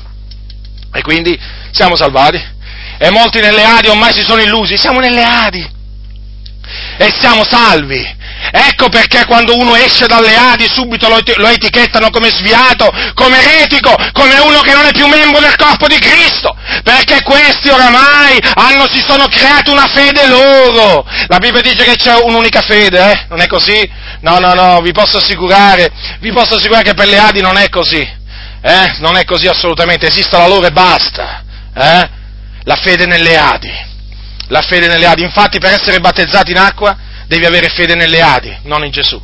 E quindi siamo salvati. E molti nelle Adi ormai si sono illusi, siamo nelle Adi e siamo salvi. Ecco perché quando uno esce dalle Adi subito lo, lo, etichettano come sviato, come eretico, come uno che non è più membro del corpo di Cristo, perché questi oramai hanno, si sono creati una fede loro. La Bibbia dice che c'è un'unica fede, eh? Non è così? No, no, no, vi posso assicurare, vi posso assicurare che per le Adi non è così, eh? Non è così assolutamente, esiste la loro e basta, eh? La fede nelle Adi la fede nelle Adi. Infatti per essere battezzato in acqua devi avere fede nelle Adi, non in Gesù.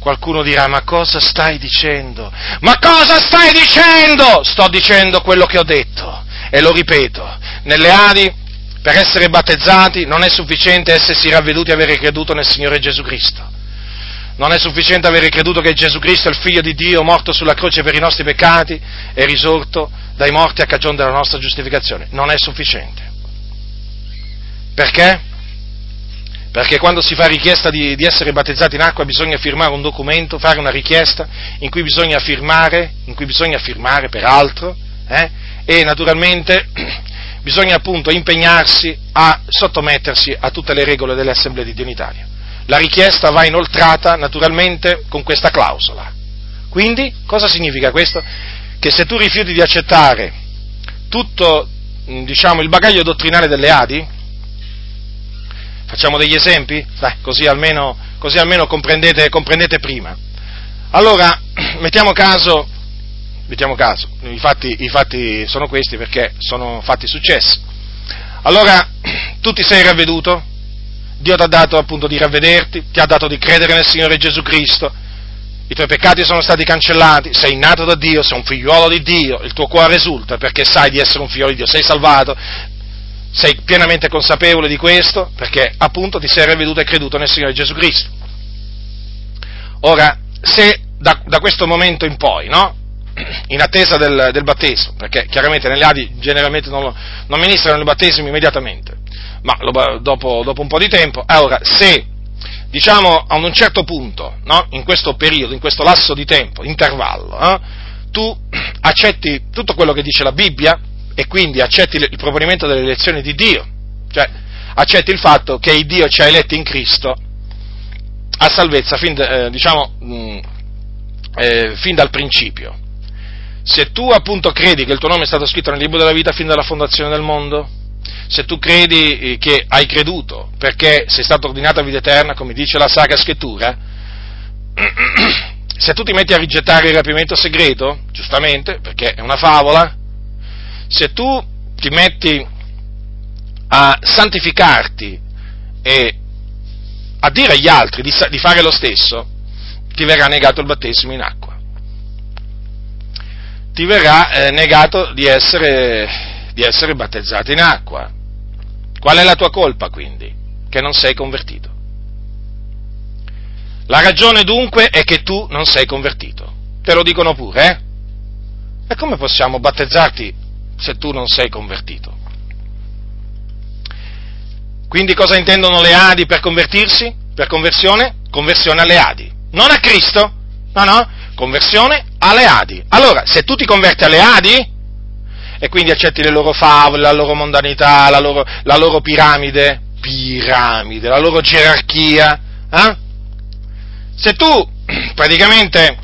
Qualcuno dirà, ma cosa stai dicendo? Ma cosa stai dicendo? Sto dicendo quello che ho detto e lo ripeto. Nelle Adi, per essere battezzati, non è sufficiente essersi ravveduti e avere creduto nel Signore Gesù Cristo. Non è sufficiente avere creduto che Gesù Cristo è il Figlio di Dio, morto sulla croce per i nostri peccati e risorto dai morti a cagione della nostra giustificazione. Non è sufficiente. Perché? Perché quando si fa richiesta di, di, essere battezzati in acqua bisogna firmare un documento, fare una richiesta in cui bisogna firmare, in cui bisogna firmare peraltro, eh, e naturalmente bisogna appunto impegnarsi a sottomettersi a tutte le regole delle assemblee di Dio in Italia. La richiesta va inoltrata naturalmente con questa clausola. Quindi cosa significa questo? Che se tu rifiuti di accettare tutto diciamo, il bagaglio dottrinale delle Adi, Facciamo degli esempi? Dai, così almeno, così almeno comprendete, comprendete, prima. Allora, mettiamo caso, mettiamo caso i, fatti, i fatti sono questi perché sono fatti successi. Allora, tu ti sei ravveduto, Dio ti ha dato appunto di ravvederti, ti ha dato di credere nel Signore Gesù Cristo, i tuoi peccati sono stati cancellati, sei nato da Dio, sei un figliuolo di Dio, il tuo cuore esulta perché sai di essere un figliolo di Dio, sei salvato, sei pienamente consapevole di questo perché appunto ti sei ravveduto e creduto nel Signore Gesù Cristo. Ora, se da, da questo momento in poi, no? in attesa del, del, battesimo, perché chiaramente nelle Adi generalmente non, non ministrano il battesimo immediatamente, ma lo, dopo, dopo, un po' di tempo, ora se diciamo a un certo punto, no? in questo periodo, in questo lasso di tempo, intervallo, eh, tu accetti tutto quello che dice la Bibbia, e quindi accetti il proponimento delle elezioni di Dio, cioè accetti il fatto che il Dio ci ha eletti in Cristo a salvezza fin, eh, diciamo, mh, mm, eh, fin dal principio. Se tu appunto credi che il tuo nome è stato scritto nel libro della vita fin dalla fondazione del mondo, se tu credi eh, che hai creduto perché sei stato ordinato a vita eterna, come dice la Sacra Scrittura, se tu ti metti a rigettare il rapimento segreto, giustamente, perché è una favola, se tu ti metti a santificarti e a dire agli altri di, di fare lo stesso, ti verrà negato il battesimo in acqua. Ti verrà eh, negato di essere, di essere battezzato in acqua. Qual è la tua colpa quindi? Che non sei convertito. La ragione dunque è che tu non sei convertito. Te lo dicono pure, eh? E come possiamo battezzarti se tu non sei convertito. Quindi cosa intendono le Adi per convertirsi? Per conversione? Conversione alle Adi. Non a Cristo, no, no, conversione alle Adi. Allora, se tu ti converti alle Adi, e quindi accetti le loro favole, la loro mondanità, la loro, la loro piramide, piramide, la loro gerarchia, eh? se tu praticamente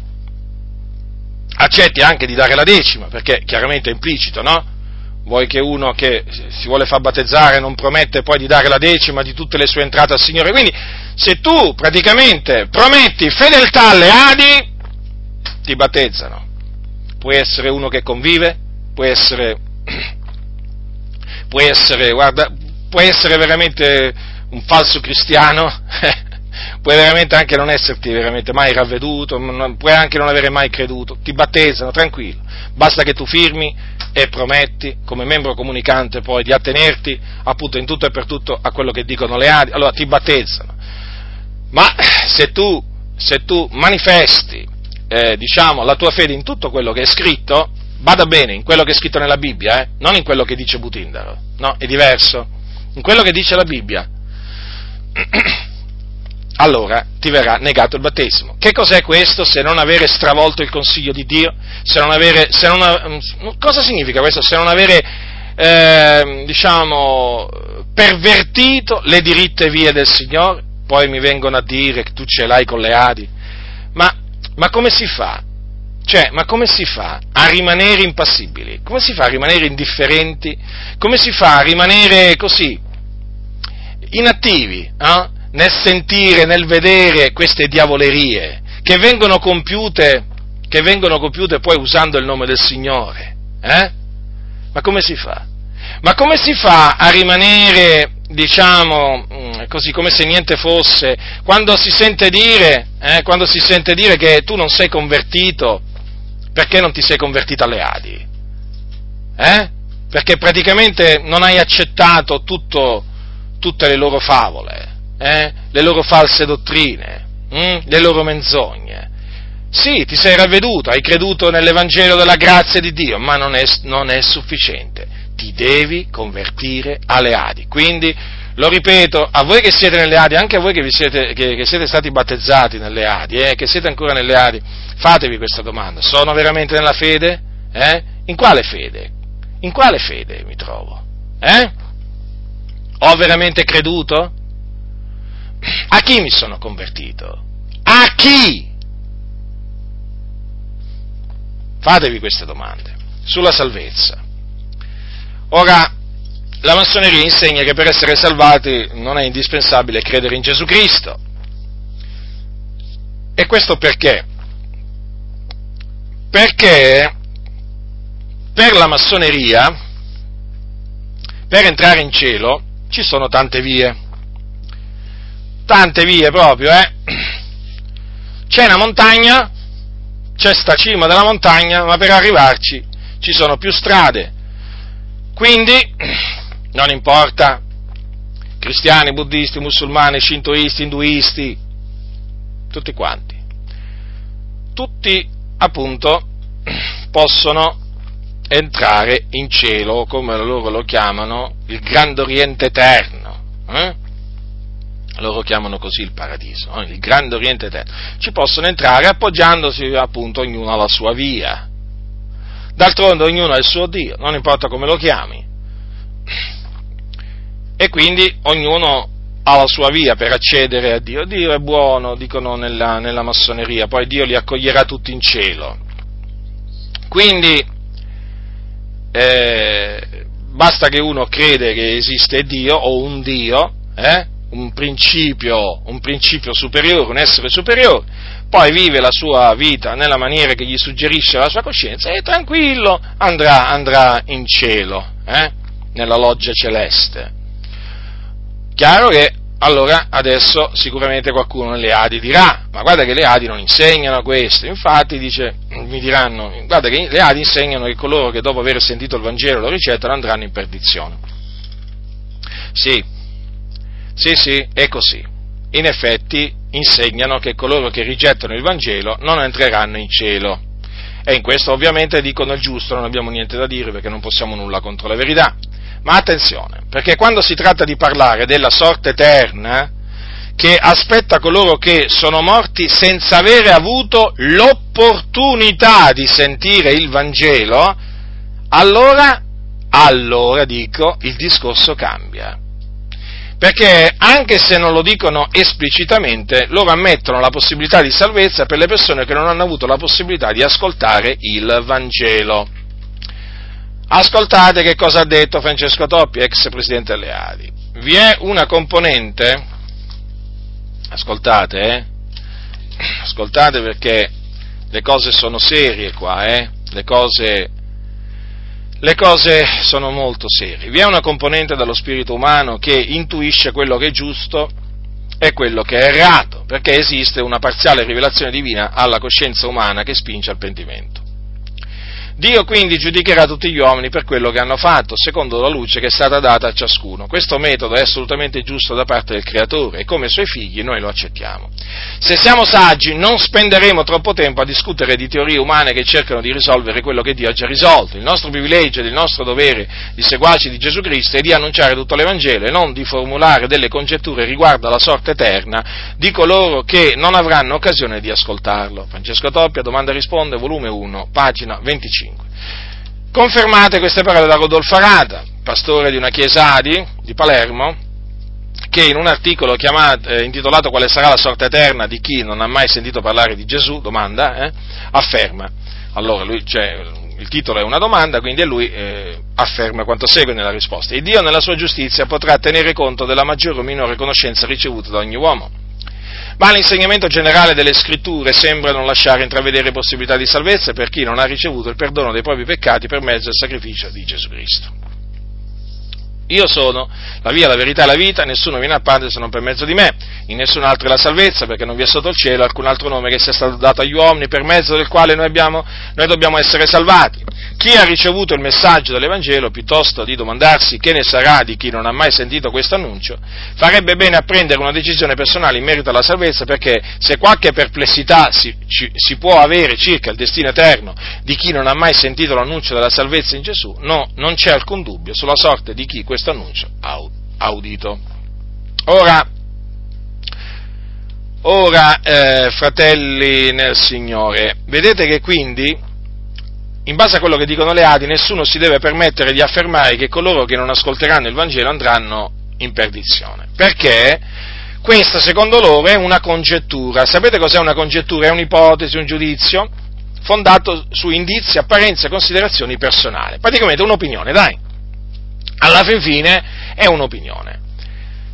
accetti anche di dare la decima, perché chiaramente è implicito, no? Vuoi che uno che si vuole far battezzare non promette poi di dare la decima di tutte le sue entrate al Signore? Quindi, se tu praticamente prometti fedeltà alle Adi, ti battezzano. Puoi essere uno che convive, puoi essere, puoi essere, guarda, puoi essere veramente un falso cristiano, puoi veramente anche non esserti veramente mai ravveduto, puoi anche non avere mai creduto, ti battezzano, tranquillo, basta che tu firmi e prometti come membro comunicante poi di attenerti appunto in tutto e per tutto a quello che dicono le Adi, allora ti battezzano. Ma se tu, se tu manifesti eh, diciamo, la tua fede in tutto quello che è scritto, bada bene, in quello che è scritto nella Bibbia, eh, non in quello che dice Butindaro, no, è diverso, in quello che dice la Bibbia, allora ti verrà negato il battesimo. Che cos'è questo se non avere stravolto il consiglio di Dio? Se non avere, se non, mm, cosa significa questo? Se non avere, eh, diciamo, pervertito le diritte vie del Signore? Poi mi vengono a dire che tu ce l'hai con le Adi. Ma, ma come si fa? Cioè, ma come si fa a rimanere impassibili? Come si fa a rimanere indifferenti? Come si fa a rimanere così, inattivi? Eh? Nel sentire, nel vedere queste diavolerie che vengono compiute, che vengono compiute poi usando il nome del Signore. Eh? Ma come si fa? Ma come si fa a rimanere, diciamo, mm, così come se niente fosse, quando si sente dire, eh, quando si sente dire che tu non sei convertito, perché non ti sei convertito alle Adi? Eh? Perché praticamente non hai accettato tutto, tutte le loro favole eh, le loro false dottrine, hm, le loro menzogne. Sì, ti sei ravveduto, hai creduto nell'Evangelo della grazia di Dio, ma non è, non è sufficiente. Ti devi convertire alle Adi. Quindi, lo ripeto, a voi che siete nelle Adi, anche a voi che, siete, che, che siete, stati battezzati nelle Adi, eh, che siete ancora nelle Adi, fatevi questa domanda. Sono veramente nella fede? Eh? In quale fede? In quale fede mi trovo? Eh? Ho veramente creduto? A chi mi sono convertito? A chi? Fatevi queste domande sulla salvezza. Ora, la massoneria insegna che per essere salvati non è indispensabile credere in Gesù Cristo. E questo perché? Perché per la massoneria, per entrare in cielo, ci sono tante vie tante vie proprio, eh. C'è una montagna, c'è sta cima della montagna, ma per arrivarci ci sono più strade. Quindi, non importa, cristiani, buddisti, musulmani, shintoisti, induisti, tutti quanti, tutti appunto possono entrare in cielo, come loro lo chiamano, il Grande Oriente Eterno. Eh? Loro chiamano così il paradiso, il grande oriente eterno, ci possono entrare appoggiandosi appunto ognuno alla sua via. D'altronde ognuno ha il suo Dio, non importa come lo chiami. E quindi ognuno ha la sua via per accedere a Dio. Dio è buono, dicono nella, nella massoneria, poi Dio li accoglierà tutti in cielo. Quindi eh, basta che uno crede che esiste Dio o un Dio, eh, un principio, un principio superiore, un essere superiore, poi vive la sua vita nella maniera che gli suggerisce la sua coscienza e tranquillo andrà, andrà in cielo, eh? nella loggia celeste. Chiaro che allora adesso sicuramente qualcuno nelle Adi dirà, ma guarda che le Adi non insegnano questo, infatti dice, mi diranno, guarda che le Adi insegnano che coloro che dopo aver sentito il Vangelo lo ricettano andranno in perdizione. Sì, sì, sì, è così. In effetti insegnano che coloro che rigettano il Vangelo non entreranno in cielo. E in questo ovviamente dicono il giusto, non abbiamo niente da dire perché non possiamo nulla contro la verità. Ma attenzione, perché quando si tratta di parlare della sorte eterna, che aspetta coloro che sono morti senza avere avuto l'opportunità di sentire il Vangelo, allora, allora dico, il discorso cambia perché anche se non lo dicono esplicitamente, loro ammettono la possibilità di salvezza per le persone che non hanno avuto la possibilità di ascoltare il Vangelo. Ascoltate che cosa ha detto Francesco Toppi, ex presidente delle Adi. Vi è una componente, ascoltate, eh? ascoltate perché le cose sono serie qua, eh? le cose le cose sono molto serie. Vi è una componente dello spirito umano che intuisce quello che è giusto e quello che è errato, perché esiste una parziale rivelazione divina alla coscienza umana che spinge al pentimento. Dio quindi giudicherà tutti gli uomini per quello che hanno fatto, secondo la luce che è stata data a ciascuno. Questo metodo è assolutamente giusto da parte del Creatore e come suoi figli noi lo accettiamo. Se siamo saggi non spenderemo troppo tempo a discutere di teorie umane che cercano di risolvere quello che Dio ha già risolto. Il nostro privilegio ed il nostro dovere di seguaci di Gesù Cristo è di annunciare tutto l'Evangelo e non di formulare delle congetture riguardo alla sorte eterna di coloro che non avranno occasione di ascoltarlo. Francesco Toppia, domanda e risponde, volume 1, pagina 25. Confermate queste parole da Rodolfo Arata, pastore di una chiesa Adi di Palermo, che in un articolo chiamato, eh, intitolato Quale sarà la sorte eterna di chi non ha mai sentito parlare di Gesù, domanda, eh, afferma. Allora, lui, cioè, il titolo è una domanda, quindi lui eh, afferma quanto segue nella risposta. Il Dio nella sua giustizia potrà tenere conto della maggiore o minore conoscenza ricevuta da ogni uomo ma l'insegnamento generale delle scritture sembra non lasciare intravedere possibilità di salvezza per chi non ha ricevuto il perdono dei propri peccati per mezzo del sacrificio di Gesù Cristo. Io sono la via, la verità e la vita, nessuno viene a Padre se non per mezzo di me, in nessun altro è la salvezza, perché non vi è sotto il cielo alcun altro nome che sia stato dato agli uomini per mezzo del quale noi, abbiamo, noi dobbiamo essere salvati. Chi ha ricevuto il messaggio dell'Evangelo, piuttosto di domandarsi che ne sarà di chi non ha mai sentito questo annuncio, farebbe bene a prendere una decisione personale in merito alla salvezza, perché se qualche perplessità si, ci, si può avere circa il destino eterno di chi non ha mai sentito l'annuncio della salvezza in Gesù, no, non c'è alcun dubbio sulla sorte di chi questo annuncio ha udito. Ora, ora eh, fratelli nel Signore, vedete che quindi in base a quello che dicono le Adi, nessuno si deve permettere di affermare che coloro che non ascolteranno il Vangelo andranno in perdizione. Perché? Questa, secondo loro, è una congettura. Sapete cos'è una congettura? È un'ipotesi, un giudizio fondato su indizi, apparenze e considerazioni personali. Praticamente un'opinione, dai. Alla fin fine è un'opinione.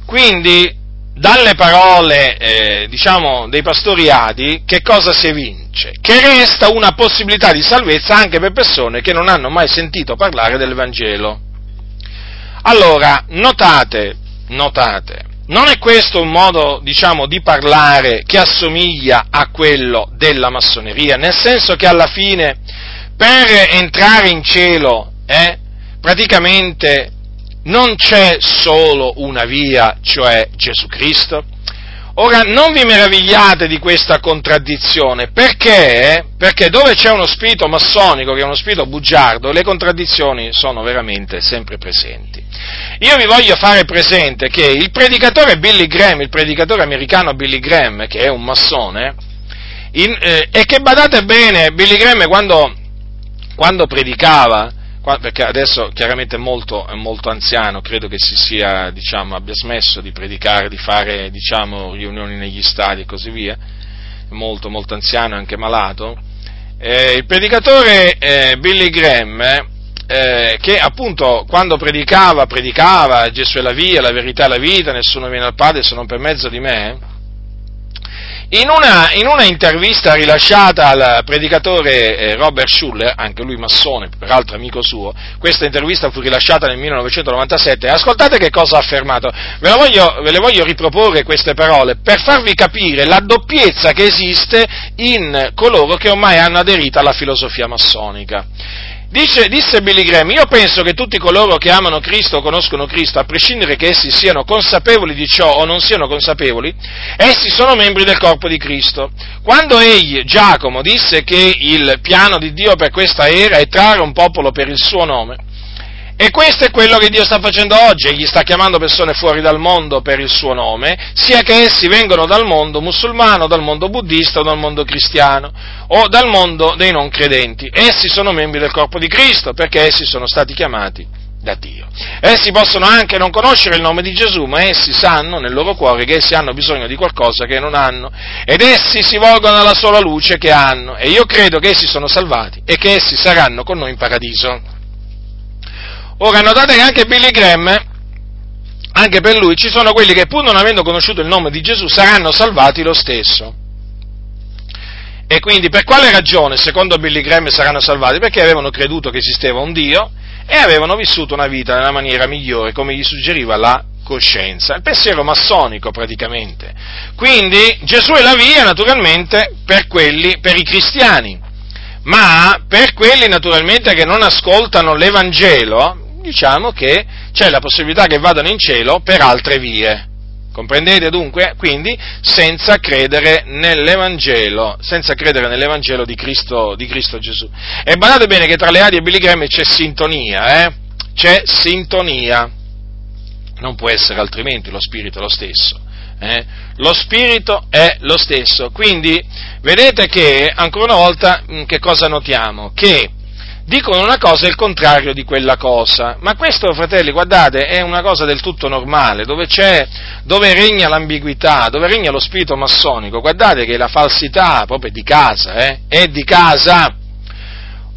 Quindi dalle parole, eh, diciamo, dei pastori Adi, che cosa si evince? Che resta una possibilità di salvezza anche per persone che non hanno mai sentito parlare del Vangelo. Allora, notate, notate, non è questo un modo, diciamo, di parlare che assomiglia a quello della massoneria, nel senso che alla fine, per entrare in cielo, eh, praticamente non c'è solo una via, cioè Gesù Cristo? Ora, non vi meravigliate di questa contraddizione, perché? Perché dove c'è uno spirito massonico, che è uno spirito bugiardo, le contraddizioni sono veramente sempre presenti. Io vi voglio fare presente che il predicatore Billy Graham, il predicatore americano Billy Graham, che è un massone, in, eh, e che badate bene, Billy Graham quando, quando predicava, perché adesso chiaramente è molto, è molto anziano, credo che si sia, diciamo, abbia smesso di predicare, di fare diciamo, riunioni negli stadi e così via, è molto, molto anziano e anche malato. Eh, il predicatore eh, Billy Graham, eh, che appunto quando predicava, predicava Gesù è la via, la verità è la vita, nessuno viene al Padre se non per mezzo di me, in una, in una, intervista rilasciata al predicatore eh, Robert Schuller, anche lui massone, peraltro amico suo, questa intervista fu rilasciata nel 1997, ascoltate che cosa ha affermato, ve, voglio, ve le voglio riproporre queste parole per farvi capire la doppiezza che esiste in coloro che ormai hanno aderito alla filosofia massonica. Dice, disse Billy Graham, io penso che tutti coloro che amano Cristo o conoscono Cristo, a prescindere che essi siano consapevoli di ciò o non siano consapevoli, essi sono membri del corpo di Cristo. Quando egli, Giacomo, disse che il piano di Dio per questa era è trarre un popolo per il suo nome, e questo è quello che Dio sta facendo oggi, egli sta chiamando persone fuori dal mondo per il suo nome, sia che essi vengano dal mondo musulmano, dal mondo buddista dal mondo cristiano, o dal mondo dei non credenti. Essi sono membri del corpo di Cristo, perché essi sono stati chiamati da Dio. Essi possono anche non conoscere il nome di Gesù, ma essi sanno nel loro cuore che essi hanno bisogno di qualcosa che non hanno, ed essi si volgono alla sola luce che hanno, e io credo che essi sono salvati e che essi saranno con noi in paradiso. Ora notate che anche Billy Graham, anche per lui, ci sono quelli che pur non avendo conosciuto il nome di Gesù saranno salvati lo stesso. E quindi per quale ragione, secondo Billy Graham, saranno salvati? Perché avevano creduto che esisteva un Dio e avevano vissuto una vita nella maniera migliore, come gli suggeriva la coscienza, il pensiero massonico praticamente. Quindi Gesù è la via naturalmente per quelli, per i cristiani Ma per quelli naturalmente che non ascoltano l'Evangelo, diciamo che c'è la possibilità che vadano in cielo per altre vie. Comprendete dunque? Quindi senza credere nell'Evangelo, senza credere nell'Evangelo di Cristo, di Cristo Gesù. E badate bene che tra le Adi e Billy Graham c'è sintonia, eh? C'è sintonia. Non può essere altrimenti, lo spirito è lo stesso. Eh? Lo spirito è lo stesso. Quindi vedete che, ancora una volta, mm, che cosa notiamo? Che dicono una cosa e il contrario di quella cosa. Ma questo, fratelli, guardate, è una cosa del tutto normale, dove dove regna l'ambiguità, dove regna lo spirito massonico. Guardate che la falsità proprio è di casa, eh? È di casa.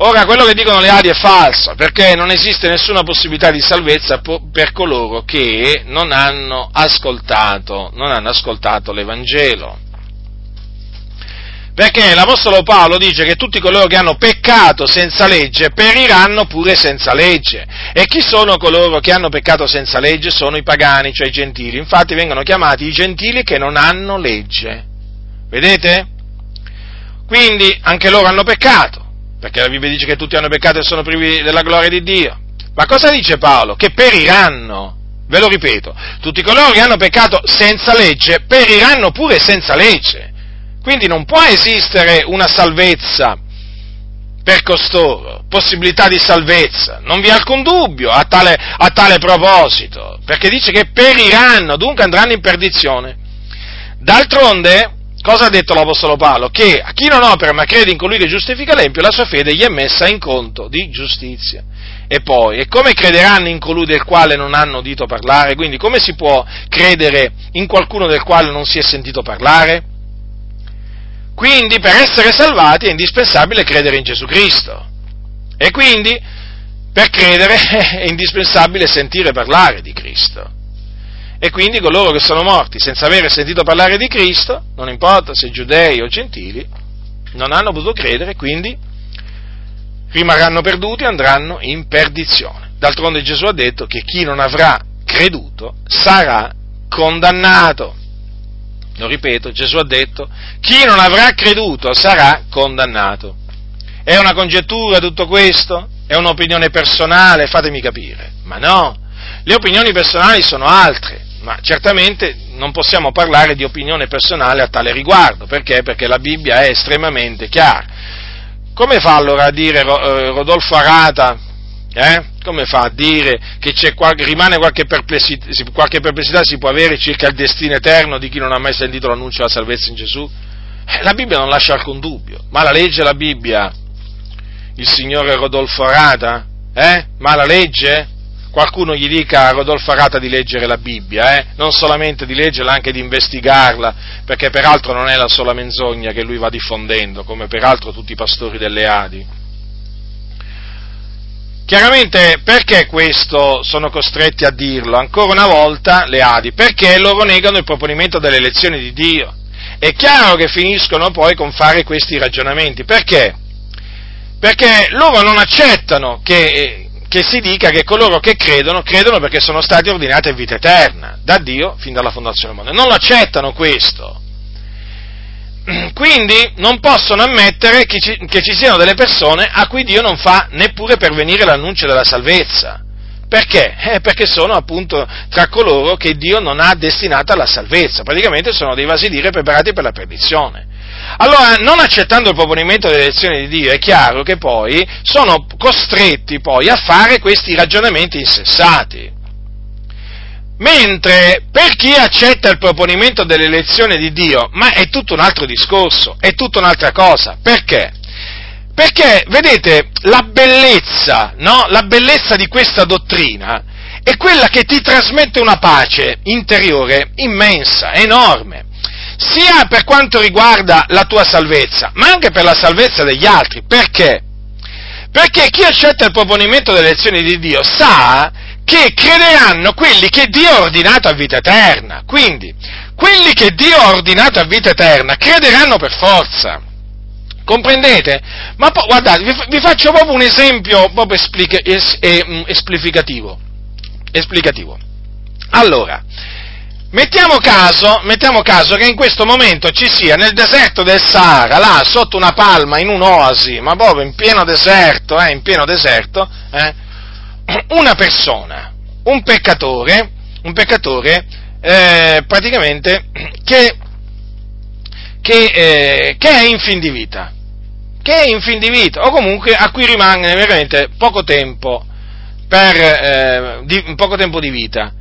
Ora, quello che dicono le Adi è falso, perché non esiste nessuna possibilità di salvezza per coloro che non hanno ascoltato, non hanno ascoltato l'Evangelo. Perché l'Apostolo Paolo dice che tutti coloro che hanno peccato senza legge periranno pure senza legge. E chi sono coloro che hanno peccato senza legge? Sono i pagani, cioè i gentili. Infatti vengono chiamati i gentili che non hanno legge. Vedete? Quindi anche loro hanno peccato perché la Bibbia dice che tutti hanno peccato e sono privi della gloria di Dio. Ma cosa dice Paolo? Che periranno. Ve lo ripeto, tutti coloro che hanno peccato senza legge periranno pure senza legge. Quindi non può esistere una salvezza per costoro, possibilità di salvezza. Non vi è alcun dubbio a tale, a tale proposito, perché dice che periranno, dunque andranno in perdizione. D'altronde, Cosa ha detto l'Apostolo Paolo? Che a chi non opera ma crede in colui che giustifica l'empio, la sua fede gli è messa in conto di giustizia. E poi, e come crederanno in colui del quale non hanno udito parlare? Quindi come si può credere in qualcuno del quale non si è sentito parlare? Quindi per essere salvati è indispensabile credere in Gesù Cristo. E quindi per credere è indispensabile sentire parlare di Cristo. E quindi coloro che sono morti senza aver sentito parlare di Cristo, non importa se giudei o gentili, non hanno potuto credere, quindi rimarranno perduti e andranno in perdizione. D'altronde Gesù ha detto che chi non avrà creduto sarà condannato. Lo ripeto, Gesù ha detto, chi non avrà creduto sarà condannato. È una congettura tutto questo? È un'opinione personale? Fatemi capire. Ma no, le opinioni personali sono altre ma certamente non possiamo parlare di opinione personale a tale riguardo, perché? Perché la Bibbia è estremamente chiara. Come fa allora a dire eh, Rodolfo Arata, eh? come fa a dire che qualche, rimane qualche perplessità, qualche perplessità, si può avere circa il destino eterno di chi non ha mai sentito l'annuncio della salvezza in Gesù? Eh, la Bibbia non lascia alcun dubbio, ma la legge la Bibbia il signore Rodolfo Arata? Eh? Ma la legge? qualcuno gli dica a Rodolfo Arata di leggere la Bibbia, eh? non solamente di leggerla, anche di investigarla, perché peraltro non è la sola menzogna che lui va diffondendo, come peraltro tutti i pastori delle Adi. Chiaramente perché questo sono costretti a dirlo? Ancora una volta le Adi, perché loro negano il proponimento delle elezioni di Dio. È chiaro che finiscono poi con fare questi ragionamenti. Perché? Perché loro non accettano che che si dica che coloro che credono, credono perché sono stati ordinati a vita eterna, da Dio fin dalla fondazione del mondo. Non lo accettano questo. Quindi non possono ammettere che ci, che ci siano delle persone a cui Dio non fa neppure pervenire l'annuncio della salvezza. Perché? Eh, perché sono appunto tra coloro che Dio non ha destinato alla salvezza, praticamente sono dei vasi dire preparati per la perdizione. Allora, non accettando il proponimento delle elezioni di Dio, è chiaro che poi sono costretti poi a fare questi ragionamenti insensati. Mentre per chi accetta il proponimento dell'elezione di Dio, ma è tutto un altro discorso, è tutta un'altra cosa. Perché? Perché, vedete, la bellezza, no? La bellezza di questa dottrina è quella che ti trasmette una pace interiore immensa, enorme sia per quanto riguarda la tua salvezza, ma anche per la salvezza degli altri. Perché? Perché chi accetta il proponimento delle elezioni di Dio sa che crederanno quelli che Dio ha ordinato a vita eterna. Quindi, quelli che Dio ha ordinato a vita eterna crederanno per forza. Comprendete? Ma po- guardate, vi, vi, faccio proprio un esempio proprio esplica- es- es- esplicativo. esplicativo. Allora, Mettiamo caso, mettiamo caso, che in questo momento ci sia nel deserto del Sahara, là sotto una palma, in un'oasi, ma proprio in pieno deserto, eh, in pieno deserto, eh, una persona, un peccatore, un peccatore eh, praticamente che, che, eh, che, è in fin di vita, che è in fin di vita, o comunque a cui rimane veramente poco tempo, per, eh, di, poco tempo di vita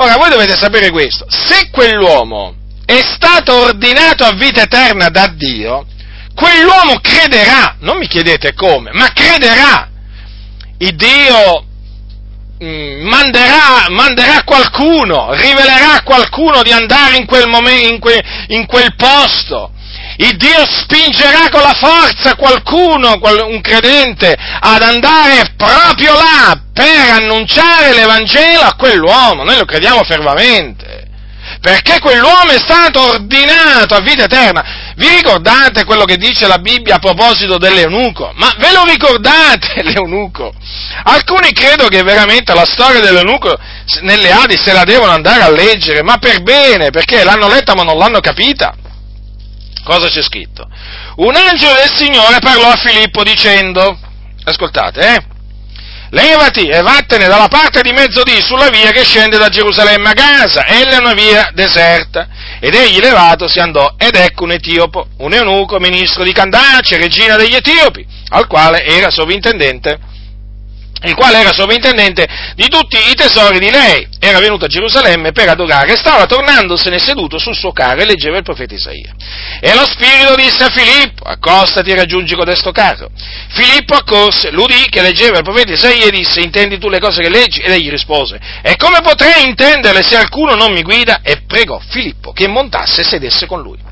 Ora, voi dovete sapere questo, se quell'uomo è stato ordinato a vita eterna da Dio, quell'uomo crederà, non mi chiedete come, ma crederà. Il Dio manderà, manderà, qualcuno, rivelerà a qualcuno di andare in quel, momento, in, que, in quel posto. Il Dio spingerà con la forza qualcuno, un credente, ad andare proprio là per annunciare l'Evangelo a quell'uomo, noi lo crediamo fermamente, perché quell'uomo è stato ordinato a vita eterna. Vi ricordate quello che dice la Bibbia a proposito dell'eunuco? Ma ve lo ricordate l'eunuco? Alcuni credo che veramente la storia dell'eunuco nelle Adi se la devono andare a leggere, ma per bene, perché l'hanno letta ma non l'hanno capita. Cosa c'è scritto? Un angelo del Signore parlò a Filippo dicendo, ascoltate, eh? Levati e vattene dalla parte di mezzodì sulla via che scende da Gerusalemme a Gaza, ella è una via deserta. Ed egli levato si andò, ed ecco un etiopo, un eunuco, ministro di Candace, regina degli Etiopi, al quale era sovrintendente il quale era sovrintendente di tutti i tesori di lei, era venuto a Gerusalemme per adorare, stava tornandosene seduto sul suo carro e leggeva il profeta Isaia. E lo spirito disse a Filippo, accostati e raggiungi codesto carro. Filippo accorse, l'udì che leggeva il profeta Isaia e disse, intendi tu le cose che leggi? Ed egli rispose, e come potrei intenderle se alcuno non mi guida? E pregò Filippo che montasse e sedesse con lui.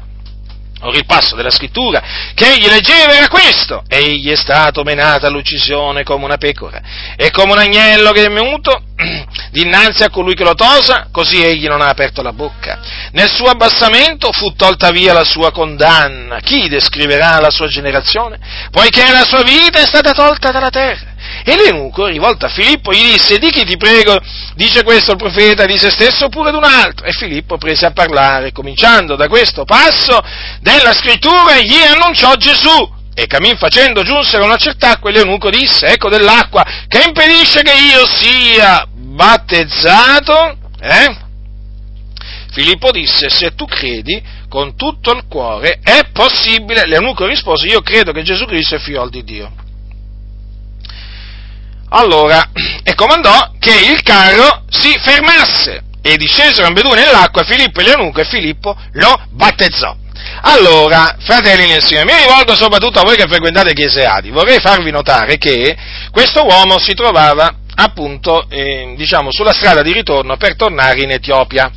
Ora il passo della scrittura che egli leggeva era questo, egli è stato menato all'uccisione come una pecora, e come un agnello che è muto dinanzi a colui che lo tosa, così egli non ha aperto la bocca. Nel suo abbassamento fu tolta via la sua condanna. Chi descriverà la sua generazione? Poiché la sua vita è stata tolta dalla terra. E l'eunuco, rivolto a Filippo, gli disse, di chi ti prego, dice questo il profeta, di se stesso oppure di un altro? E Filippo prese a parlare, cominciando da questo passo della scrittura, gli annunciò Gesù. E cammin facendo giunsero una certa acqua e l'eunuco disse, ecco dell'acqua che impedisce che io sia battezzato. Eh? Filippo disse, se tu credi con tutto il cuore, è possibile. L'eunuco rispose, io credo che Gesù Cristo è figlio di Dio. Allora, e comandò che il carro si fermasse e discesero ambedue nell'acqua Filippo e l'eunuco e Filippo lo battezzò. Allora, fratelli nel Signore, mi rivolgo soprattutto a voi che frequentate chiese Adi, vorrei farvi notare che questo uomo si trovava appunto, eh, diciamo, sulla strada di ritorno per tornare in Etiopia.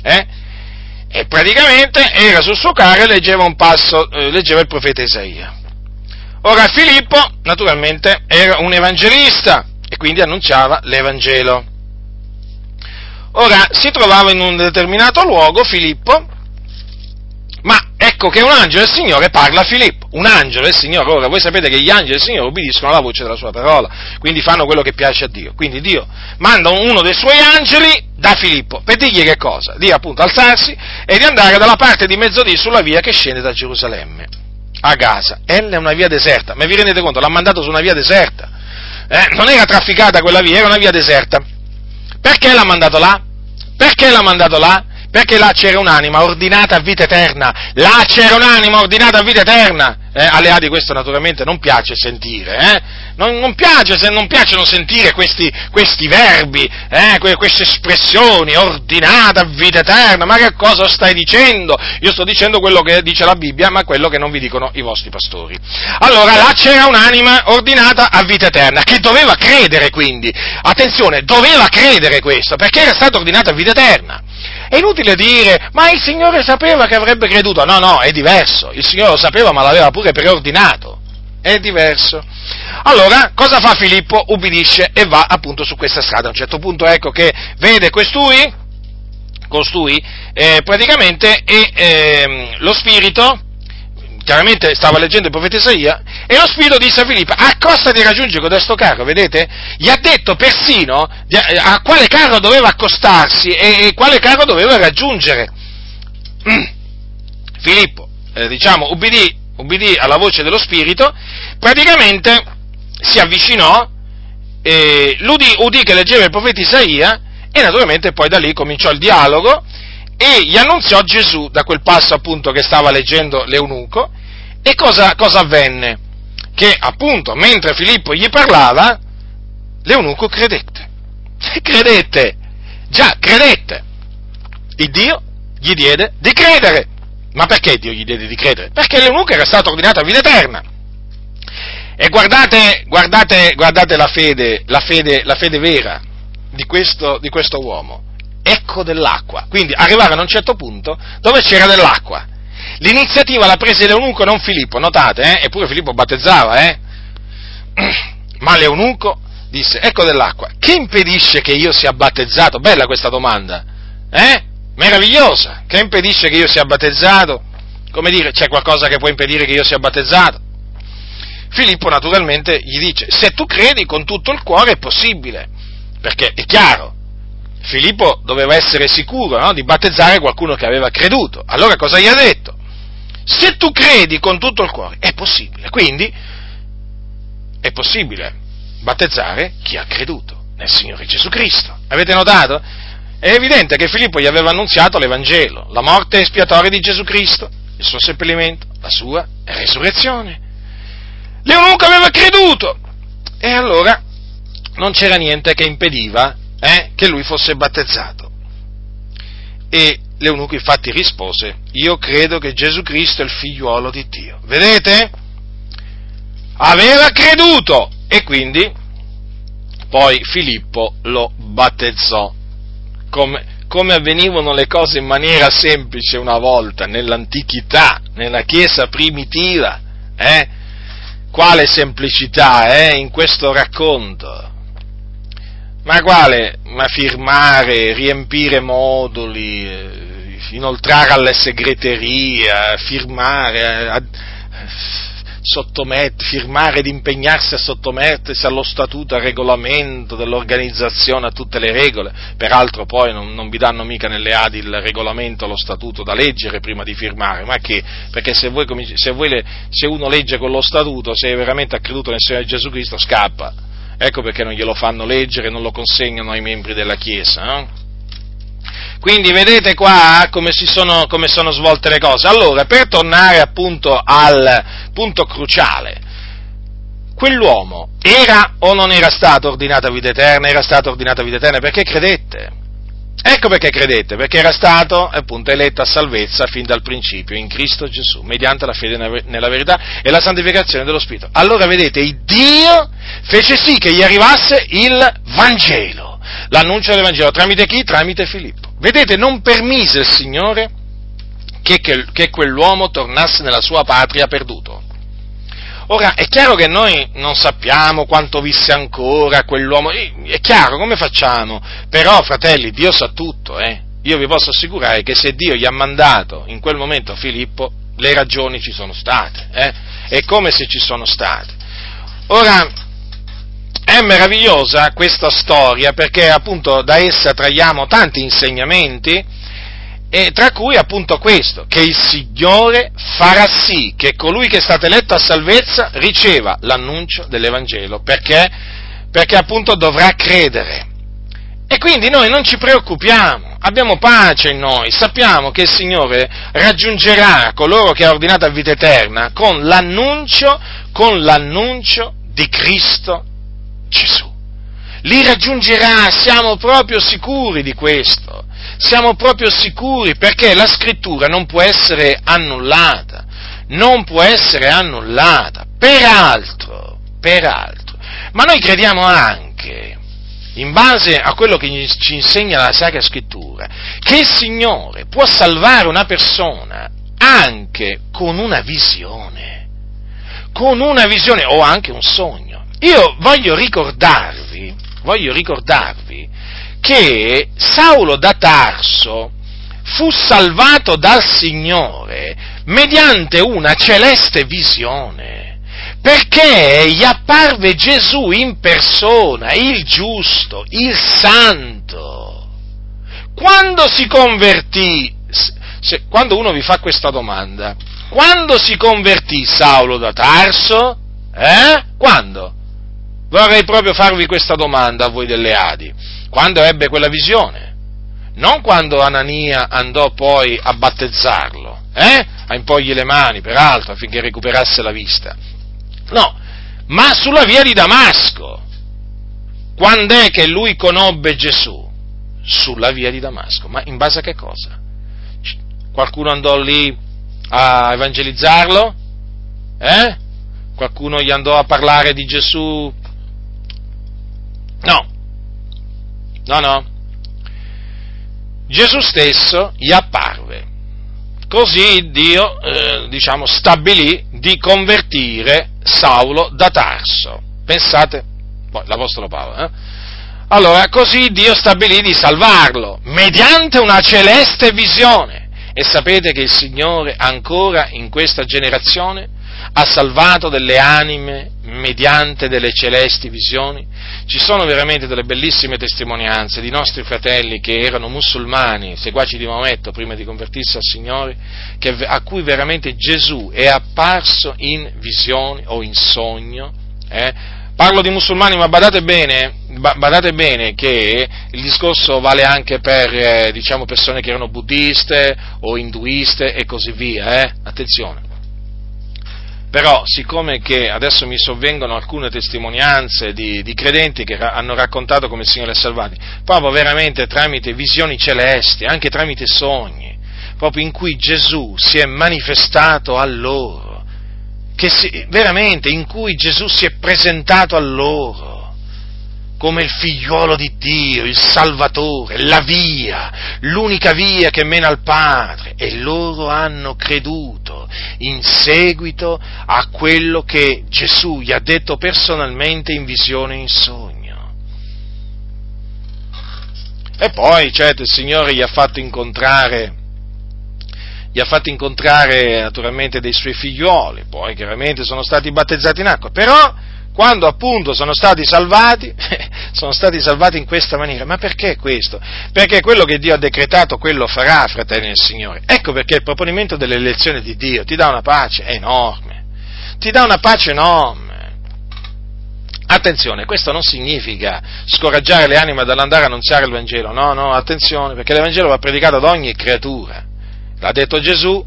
Eh? E praticamente era sul suo carro e leggeva un passo, eh, leggeva il profeta Isaia. Ora Filippo, naturalmente, era un evangelista e quindi annunciava l'Evangelo. Ora si trovava in un determinato luogo Filippo, ma ecco che un angelo del Signore parla a Filippo, un angelo del Signore, ora voi sapete che gli angeli del Signore obbediscono alla voce della sua parola, quindi fanno quello che piace a Dio, quindi Dio manda uno dei suoi angeli da Filippo per dirgli che cosa? Di appunto alzarsi e di andare dalla parte di mezzodì sulla via che scende da Gerusalemme a Gaza. Ella è una via deserta, ma vi rendete conto? L'ha mandato su una via deserta. Eh, non era trafficata quella via, era una via deserta. Perché l'ha mandato là? Perché l'ha mandato là? Perché là c'era un'anima ordinata a vita eterna. Là c'era un'anima ordinata a vita eterna. Eh, alle Adi questo naturalmente non piace sentire, eh? non, non, piace, se non piacciono sentire questi, questi verbi, eh? que, queste espressioni, ordinata vita eterna, ma che cosa stai dicendo? Io sto dicendo quello che dice la Bibbia, ma quello che non vi dicono i vostri pastori. Allora, là c'era un'anima ordinata a vita eterna, che doveva credere quindi, attenzione, doveva credere questo, perché era stata ordinata a vita eterna. È inutile dire, ma il Signore sapeva che avrebbe creduto. No, no, è diverso. Il Signore lo sapeva, ma l'aveva pure preordinato. È diverso. Allora, cosa fa Filippo? Ubbidisce e va appunto su questa strada. A un certo punto ecco che vede questui, costui, eh, praticamente, e eh, lo spirito chiaramente stava leggendo il profeta Isaia, e lo Spirito disse a Filippo, accostati e raggiungi codesto carro, vedete? Gli ha detto persino a quale carro doveva accostarsi e, quale carro doveva raggiungere. Filippo, eh, diciamo, ubbidì, ubbidì, alla voce dello Spirito, praticamente si avvicinò, eh, udì, udì che leggeva il profeta Isaia, e naturalmente poi da lì cominciò il dialogo, e gli annunziò Gesù da quel passo appunto che stava leggendo l'eunuco e cosa, cosa avvenne? Che appunto mentre Filippo gli parlava l'eunuco credette. Credette, già credette. Il Dio gli diede di credere. Ma perché Dio gli diede di credere? Perché l'eunuco era stato ordinato a vita eterna. E guardate, guardate, guardate la fede, la fede, la fede vera di questo, di questo uomo ecco dell'acqua. Quindi arrivarono a un certo punto dove c'era dell'acqua. L'iniziativa la prese l'eunuco, non Filippo, notate, eh? eppure Filippo battezzava, eh? Ma l'eunuco disse, ecco dell'acqua, che impedisce che io sia battezzato? Bella questa domanda, eh? Meravigliosa, che impedisce che io sia battezzato? Come dire, c'è qualcosa che può impedire che io sia battezzato? Filippo naturalmente gli dice, se tu credi con tutto il cuore è possibile, perché è chiaro, Filippo doveva essere sicuro no? di battezzare qualcuno che aveva creduto. Allora cosa gli ha detto? Se tu credi con tutto il cuore, è possibile. Quindi è possibile battezzare chi ha creduto nel Signore Gesù Cristo. Avete notato? È evidente che Filippo gli aveva annunziato l'Evangelo, la morte espiatoria di Gesù Cristo, il suo seppellimento, la sua resurrezione. L'eunuco aveva creduto e allora non c'era niente che impediva eh, che lui fosse battezzato. E l'eunuco infatti rispose, io credo che Gesù Cristo è il figliuolo di Dio. Vedete? Aveva creduto e quindi poi Filippo lo battezzò. Come, come avvenivano le cose in maniera semplice una volta nell'antichità, nella Chiesa primitiva. Eh? Quale semplicità eh, in questo racconto? Ma quale? Ma firmare, riempire moduli, eh, inoltrare alle segreterie, firmare, a, firmare ed impegnarsi a sottomettersi allo statuto, al regolamento dell'organizzazione, a tutte le regole. Peraltro poi non, non vi danno mica nelle Adi il regolamento, lo statuto da leggere prima di firmare, ma che? Perché se, voi, se, voi, se uno legge con lo statuto, se veramente ha creduto nel Signore Gesù Cristo, scappa Ecco perché non glielo fanno leggere, non lo consegnano ai membri della Chiesa. No? Quindi vedete qua come, sono, come sono svolte le cose. Allora, per tornare appunto al punto cruciale, quell'uomo era o non era stato ordinato a vita eterna? Era stato ordinato a vita eterna perché credette. Ecco perché credette, perché era stato appunto eletto a salvezza fin dal principio in Cristo Gesù, mediante la fede nella verità e la santificazione dello Spirito. Allora vedete, il Dio fece sì che gli arrivasse il Vangelo, l'annuncio del Vangelo, tramite chi? Tramite Filippo. Vedete, non permise il Signore che, che, che quell'uomo tornasse nella sua patria perduto. Ora, è chiaro che noi non sappiamo quanto visse ancora quell'uomo, è chiaro, come facciamo? Però, fratelli, Dio sa tutto, eh? Io vi posso assicurare che se Dio gli ha mandato in quel momento Filippo, le ragioni ci sono state, eh? È come se ci sono state. Ora, è meravigliosa questa storia perché appunto da essa traiamo tanti insegnamenti e tra cui appunto questo, che il Signore farà sì che colui che è stato eletto a salvezza riceva l'annuncio dell'Evangelo, perché? Perché appunto dovrà credere. E quindi noi non ci preoccupiamo, abbiamo pace in noi, sappiamo che il Signore raggiungerà coloro che ha ordinato a vita eterna con l'annuncio, con l'annuncio di Cristo. Li raggiungerà, siamo proprio sicuri di questo. Siamo proprio sicuri perché la scrittura non può essere annullata, non può essere annullata, peraltro, peraltro, ma noi crediamo anche, in base a quello che ci insegna la Sacra Scrittura, che il Signore può salvare una persona anche con una visione, con una visione o anche un sogno. Io voglio ricordarvi, voglio ricordarvi che Saulo da Tarso fu salvato dal Signore mediante una celeste visione, perché gli apparve Gesù in persona, il giusto, il santo. Quando si convertì, se, quando uno vi fa questa domanda, quando si convertì Saulo da Tarso? Eh? Quando? Vorrei proprio farvi questa domanda a voi delle Adi. Quando ebbe quella visione? Non quando Anania andò poi a battezzarlo, eh? a imporgli le mani, peraltro, affinché recuperasse la vista. No, ma sulla via di Damasco. Quando è che lui conobbe Gesù? Sulla via di Damasco. Ma in base a che cosa? Qualcuno andò lì a evangelizzarlo? Eh? Qualcuno gli andò a parlare di Gesù? No. No, no. Gesù stesso gli apparve. Così Dio, eh, diciamo, stabilì di convertire Saulo da Tarso. Pensate, poi l'Apostolo Paolo, eh? Allora, così Dio stabilì di salvarlo, mediante una celeste visione. E sapete che il Signore ancora in questa generazione ha salvato delle anime mediante delle celesti visioni? Ci sono veramente delle bellissime testimonianze di nostri fratelli che erano musulmani, seguaci di Maometto prima di convertirsi al Signore, che, a cui veramente Gesù è apparso in visione o in sogno. Eh? Parlo di musulmani, ma badate bene, badate bene che il discorso vale anche per eh, diciamo, persone che erano buddiste o induiste e così via. Eh? Attenzione. Però, siccome che adesso mi sovvengono alcune testimonianze di, di credenti che ra- hanno raccontato come il Signore è salvati, proprio veramente tramite visioni celesti, anche tramite sogni, proprio in cui Gesù si è manifestato a loro, si, veramente in cui Gesù si è presentato a loro come il figliuolo di Dio, il Salvatore, la via, l'unica via che mena al Padre e loro hanno creduto in seguito a quello che Gesù gli ha detto personalmente in visione e in sogno. E poi, certo, il Signore gli ha fatto incontrare gli ha fatto incontrare naturalmente dei suoi figlioli, poi chiaramente sono stati battezzati in acqua, però quando appunto sono stati salvati, sono stati salvati in questa maniera. Ma perché questo? Perché quello che Dio ha decretato, quello farà, fratelli del Signore. Ecco perché il proponimento dell'elezione di Dio ti dà una pace enorme. Ti dà una pace enorme. Attenzione, questo non significa scoraggiare le anime dall'andare a annunziare il Vangelo, no, no, attenzione, perché l'Evangelo va predicato ad ogni creatura. L'ha detto Gesù,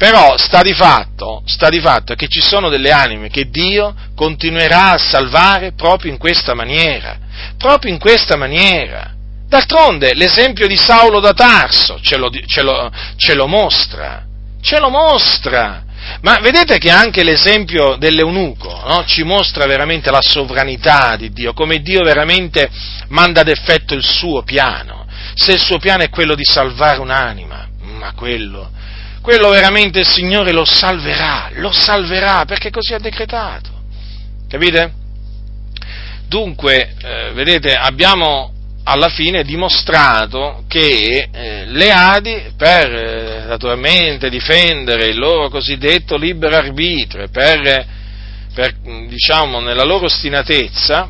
però sta di, fatto, sta di fatto che ci sono delle anime che Dio continuerà a salvare proprio in questa maniera, proprio in questa maniera. D'altronde l'esempio di Saulo da Tarso ce lo, ce lo, ce lo mostra, ce lo mostra. Ma vedete che anche l'esempio dell'eunuco no? ci mostra veramente la sovranità di Dio, come Dio veramente manda ad effetto il suo piano. Se il suo piano è quello di salvare un'anima, ma quello quello veramente il Signore lo salverà, lo salverà perché così ha decretato. Capite? Dunque, eh, vedete, abbiamo alla fine dimostrato che eh, le Adi, per eh, naturalmente difendere il loro cosiddetto libero arbitrio, per, per diciamo, nella loro ostinatezza,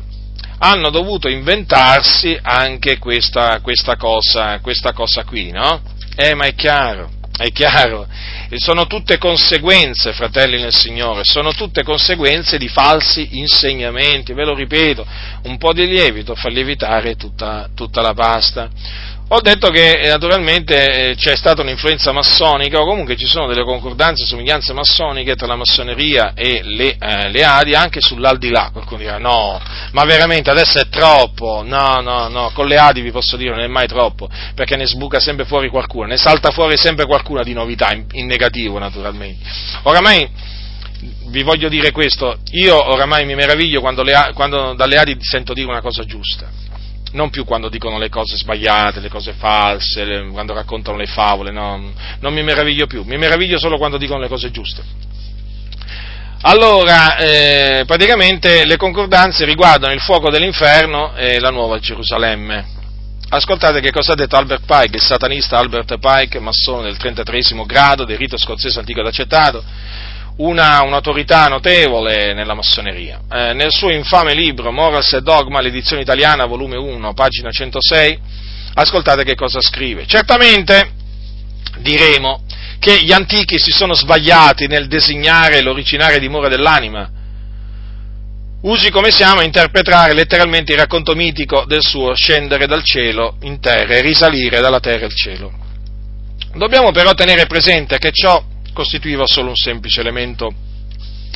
hanno dovuto inventarsi anche questa, questa, cosa, questa cosa qui, no? Eh, ma è chiaro, è chiaro? Sono tutte conseguenze, fratelli nel Signore, sono tutte conseguenze di falsi insegnamenti, ve lo ripeto, un po' di lievito fa lievitare tutta, tutta la pasta. Ho detto che eh, naturalmente eh, c'è stata un'influenza massonica o comunque ci sono delle concordanze somiglianze massoniche tra la massoneria e le, eh, le Adi anche sull'aldilà. Qualcuno dirà no, ma veramente adesso è troppo. No, no, no, con le Adi vi posso dire non è mai troppo perché ne sbuca sempre fuori qualcuno, ne salta fuori sempre qualcuna di novità, in, in negativo naturalmente. Oramai vi voglio dire questo, io oramai mi meraviglio quando, le, quando dalle Adi sento dire una cosa giusta non più quando dicono le cose sbagliate, le cose false, le, quando raccontano le favole, no, non mi meraviglio più, mi meraviglio solo quando dicono le cose giuste. Allora, eh, praticamente le concordanze riguardano il fuoco dell'inferno e la nuova Gerusalemme. Ascoltate che cosa ha detto Albert Pike, il satanista Albert Pike, massone del 33 grado del rito scozzese antico ed accettato, una, un'autorità notevole nella massoneria. Eh, nel suo infame libro Morals e Dogma, l'edizione italiana, volume 1, pagina 106, ascoltate che cosa scrive. Certamente diremo che gli antichi si sono sbagliati nel designare l'originaria dimora dell'anima, usi come siamo a interpretare letteralmente il racconto mitico del suo scendere dal cielo in terra e risalire dalla terra al cielo. Dobbiamo però tenere presente che ciò costituiva solo un semplice elemento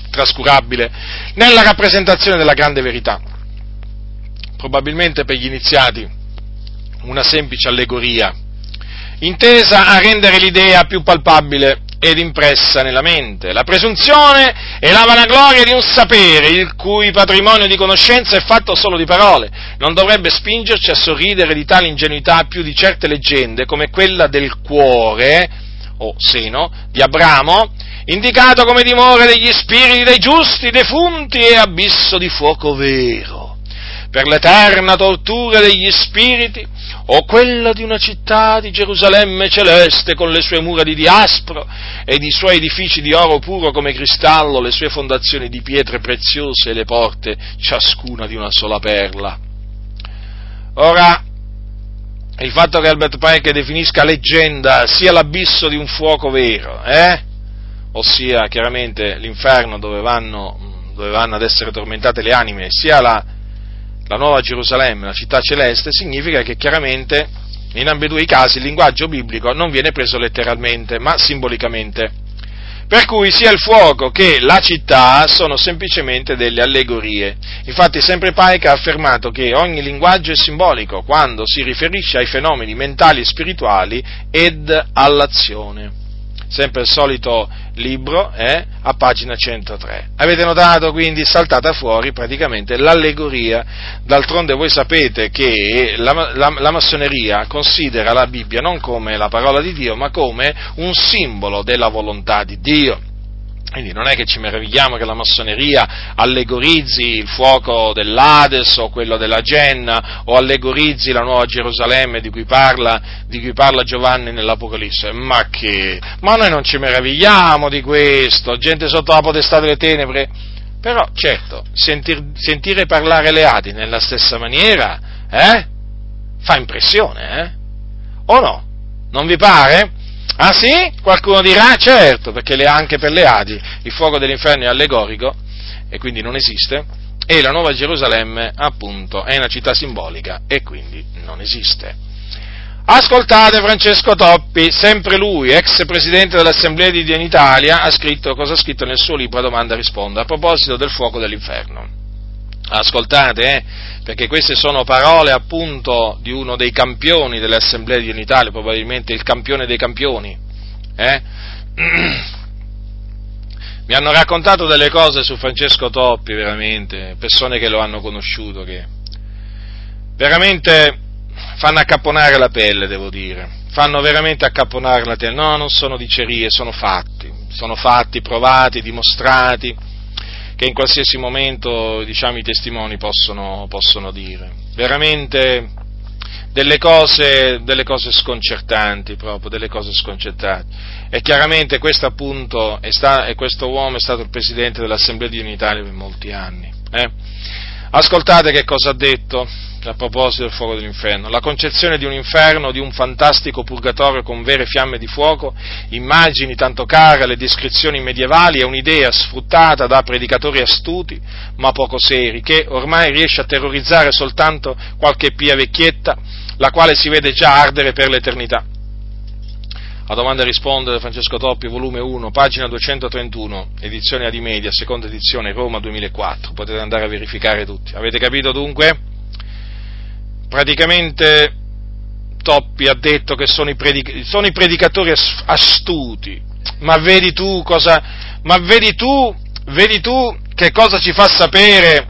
trascurabile nella rappresentazione della grande verità. Probabilmente per gli iniziati una semplice allegoria, intesa a rendere l'idea più palpabile ed impressa nella mente. La presunzione è la vanagloria di un sapere, il cui patrimonio di conoscenza è fatto solo di parole. Non dovrebbe spingerci a sorridere di tale ingenuità più di certe leggende, come quella del cuore, o seno, di Abramo, indicato come dimora degli spiriti dei giusti, defunti e abisso di fuoco vero per l'eterna tortura degli spiriti, o quella di una città di Gerusalemme celeste con le sue mura di diaspro ed i suoi edifici di oro puro come cristallo, le sue fondazioni di pietre preziose e le porte ciascuna di una sola perla. Ora, il fatto che Albert Pike definisca leggenda sia l'abisso di un fuoco vero, eh? ossia chiaramente l'inferno dove vanno, dove vanno ad essere tormentate le anime, sia la la nuova Gerusalemme, la città celeste, significa che chiaramente in ambedue i casi il linguaggio biblico non viene preso letteralmente, ma simbolicamente. Per cui sia il fuoco che la città sono semplicemente delle allegorie. Infatti sempre Pike ha affermato che ogni linguaggio è simbolico quando si riferisce ai fenomeni mentali e spirituali ed all'azione sempre il solito libro, eh, a pagina 103. Avete notato quindi saltata fuori praticamente l'allegoria, d'altronde voi sapete che la, la, la, massoneria considera la Bibbia non come la parola di Dio, ma come un simbolo della volontà di Dio. Quindi non è che ci meravigliamo che la massoneria allegorizzi il fuoco dell'Ades o quello della Genna o allegorizzi la nuova Gerusalemme di cui parla, di cui parla Giovanni nell'Apocalisse. Ma che? Ma noi non ci meravigliamo di questo, gente sotto la potestà delle tenebre. Però, certo, sentir, sentire parlare le Adi nella stessa maniera, eh? Fa impressione, eh? O no? Non vi pare? Ah sì? Qualcuno dirà certo, perché anche per le Adi il fuoco dell'inferno è allegorico e quindi non esiste, e la Nuova Gerusalemme appunto è una città simbolica e quindi non esiste. Ascoltate Francesco Toppi, sempre lui, ex presidente dell'Assemblea di Dio in Italia, ha scritto cosa ha scritto nel suo libro Domanda e risponda a proposito del fuoco dell'inferno. Ascoltate, eh, perché queste sono parole appunto di uno dei campioni dell'Assemblea di Unitalia, probabilmente il campione dei campioni. Eh? Mi hanno raccontato delle cose su Francesco Toppi, veramente, persone che lo hanno conosciuto, che veramente fanno accapponare la pelle, devo dire, fanno veramente accapponare la pelle. No, non sono dicerie, sono fatti, sono fatti provati, dimostrati che in qualsiasi momento diciamo, i testimoni possono, possono dire. Veramente delle cose, delle cose, sconcertanti proprio, delle cose sconcertanti. E chiaramente questo appunto, è sta, questo uomo è stato il presidente dell'Assemblea di Unitalia per molti anni. Eh? Ascoltate che cosa ha detto a proposito del fuoco dell'inferno. La concezione di un inferno, di un fantastico purgatorio con vere fiamme di fuoco, immagini tanto care alle descrizioni medievali, è un'idea sfruttata da predicatori astuti ma poco seri, che ormai riesce a terrorizzare soltanto qualche pia vecchietta, la quale si vede già ardere per l'eternità. A domanda e risponde Francesco Toppi, volume 1, pagina 231, edizione Adimedia, seconda edizione, Roma 2004. Potete andare a verificare tutti. Avete capito dunque? Praticamente Toppi ha detto che sono i, predic- sono i predicatori astuti, ma vedi tu cosa, ma vedi tu, vedi tu che cosa ci fa sapere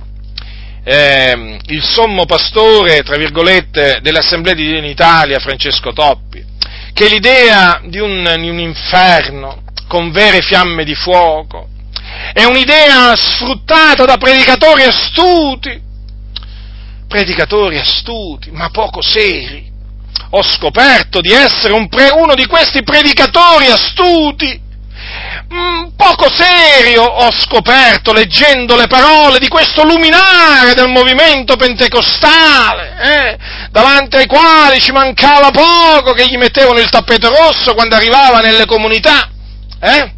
eh, il sommo pastore, tra virgolette, dell'Assemblea di Dio in Italia, Francesco Toppi, che l'idea di un, di un inferno con vere fiamme di fuoco è un'idea sfruttata da predicatori astuti, predicatori astuti, ma poco seri, ho scoperto di essere un pre, uno di questi predicatori astuti, mm, poco serio ho scoperto leggendo le parole di questo luminare del movimento pentecostale, eh, davanti ai quali ci mancava poco che gli mettevano il tappeto rosso quando arrivava nelle comunità. Eh?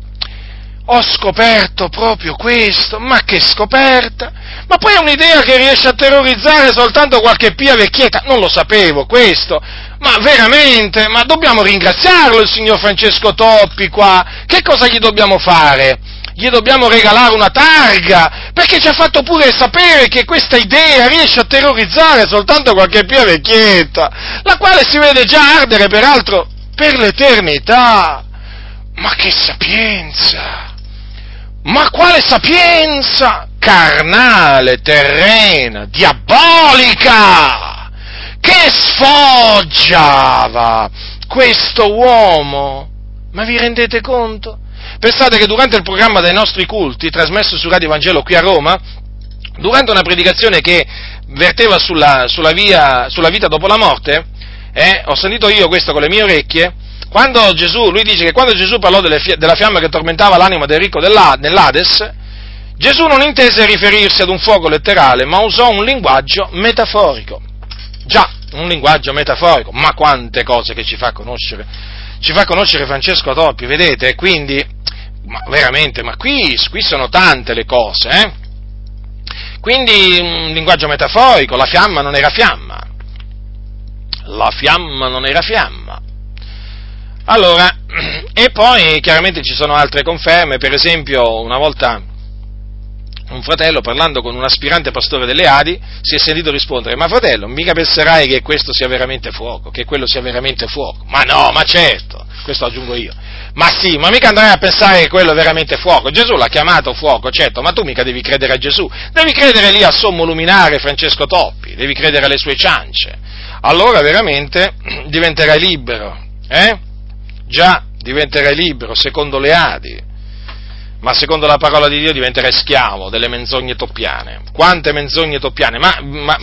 Ho scoperto proprio questo, ma che scoperta! Ma poi è un'idea che riesce a terrorizzare soltanto qualche pia vecchietta, non lo sapevo questo, ma veramente, ma dobbiamo ringraziarlo il signor Francesco Toppi qua, che cosa gli dobbiamo fare? Gli dobbiamo regalare una targa, perché ci ha fatto pure sapere che questa idea riesce a terrorizzare soltanto qualche pia vecchietta, la quale si vede già ardere peraltro per l'eternità. Ma che sapienza! Ma quale sapienza carnale, terrena, diabolica, che sfoggiava questo uomo. Ma vi rendete conto? Pensate che durante il programma dei nostri culti, trasmesso su Radio Vangelo qui a Roma, durante una predicazione che verteva sulla, sulla, via, sulla vita dopo la morte, eh, ho sentito io questo con le mie orecchie, quando Gesù, lui dice che quando Gesù parlò della fiamma che tormentava l'anima del ricco nell'Ades, Gesù non intese riferirsi ad un fuoco letterale, ma usò un linguaggio metaforico. Già, un linguaggio metaforico, ma quante cose che ci fa conoscere, ci fa conoscere Francesco Toppi, vedete? Quindi, ma veramente, ma qui, qui sono tante le cose, eh? Quindi un linguaggio metaforico, la fiamma non era fiamma, la fiamma non era fiamma, allora, e poi chiaramente ci sono altre conferme, per esempio una volta un fratello parlando con un aspirante pastore delle Adi si è sentito rispondere, ma fratello, mica penserai che questo sia veramente fuoco, che quello sia veramente fuoco? Ma no, ma certo, questo aggiungo io. Ma sì, ma mica andrai a pensare che quello è veramente fuoco. Gesù l'ha chiamato fuoco, certo, ma tu mica devi credere a Gesù, devi credere lì a sommo luminare Francesco Toppi, devi credere alle sue ciance. Allora veramente diventerai libero, eh? Già, diventerai libero, secondo le Adi, ma secondo la parola di Dio diventerai schiavo delle menzogne toppiane. Quante menzogne toppiane? Ma, ma,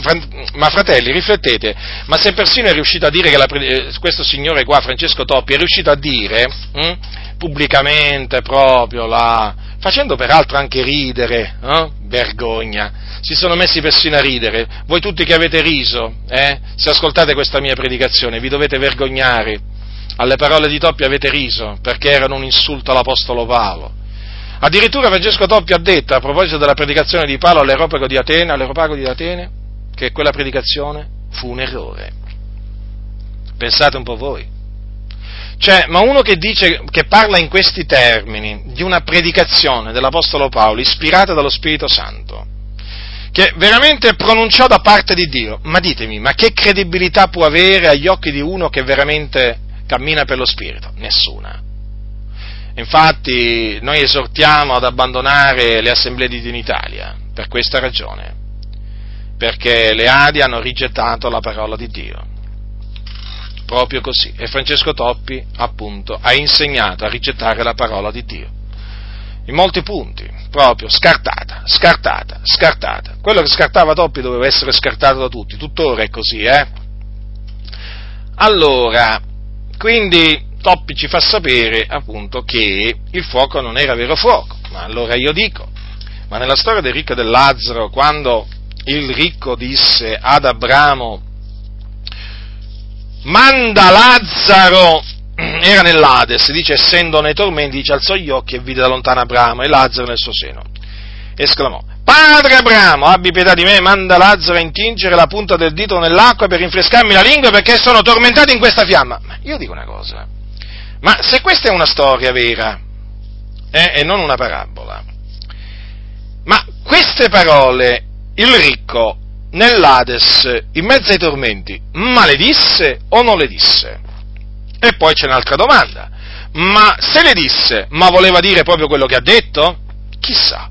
ma fratelli, riflettete, ma se persino è riuscito a dire che la, eh, questo signore qua, Francesco Toppi, è riuscito a dire hm, pubblicamente proprio la, facendo peraltro anche ridere, eh? vergogna, si sono messi persino a ridere. Voi tutti che avete riso, eh? se ascoltate questa mia predicazione, vi dovete vergognare alle parole di Toppi avete riso perché erano un insulto all'Apostolo Paolo. Addirittura Francesco Toppi ha detto a proposito della predicazione di Paolo all'Europago di Atene, all'Europago di Atene che quella predicazione fu un errore. Pensate un po' voi. Cioè, ma uno che dice, che parla in questi termini di una predicazione dell'Apostolo Paolo ispirata dallo Spirito Santo, che veramente pronunciò da parte di Dio, ma ditemi, ma che credibilità può avere agli occhi di uno che veramente cammina per lo Spirito? Nessuna. Infatti noi esortiamo ad abbandonare le assemblee di Dio in Italia per questa ragione, perché le Adi hanno rigettato la parola di Dio. Proprio così. E Francesco Toppi, appunto, ha insegnato a rigettare la parola di Dio. In molti punti, proprio scartata, scartata, scartata. Quello che scartava Toppi doveva essere scartato da tutti, tuttora è così, eh? Allora, quindi Toppi ci fa sapere appunto che il fuoco non era vero fuoco, ma allora io dico, ma nella storia del ricco e del Lazzaro, quando il ricco disse ad Abramo, manda Lazzaro, era nell'Ades, dice essendo nei tormenti, dice alzò gli occhi e vide da lontano Abramo e Lazzaro nel suo seno. Esclamò, Padre Abramo, abbi pietà di me, manda Lazzaro a intingere la punta del dito nell'acqua per rinfrescarmi la lingua perché sono tormentato in questa fiamma. Ma io dico una cosa, ma se questa è una storia vera, eh, e non una parabola, ma queste parole il ricco nell'Ades, in mezzo ai tormenti, ma le disse o non le disse? E poi c'è un'altra domanda, ma se le disse, ma voleva dire proprio quello che ha detto? Chissà,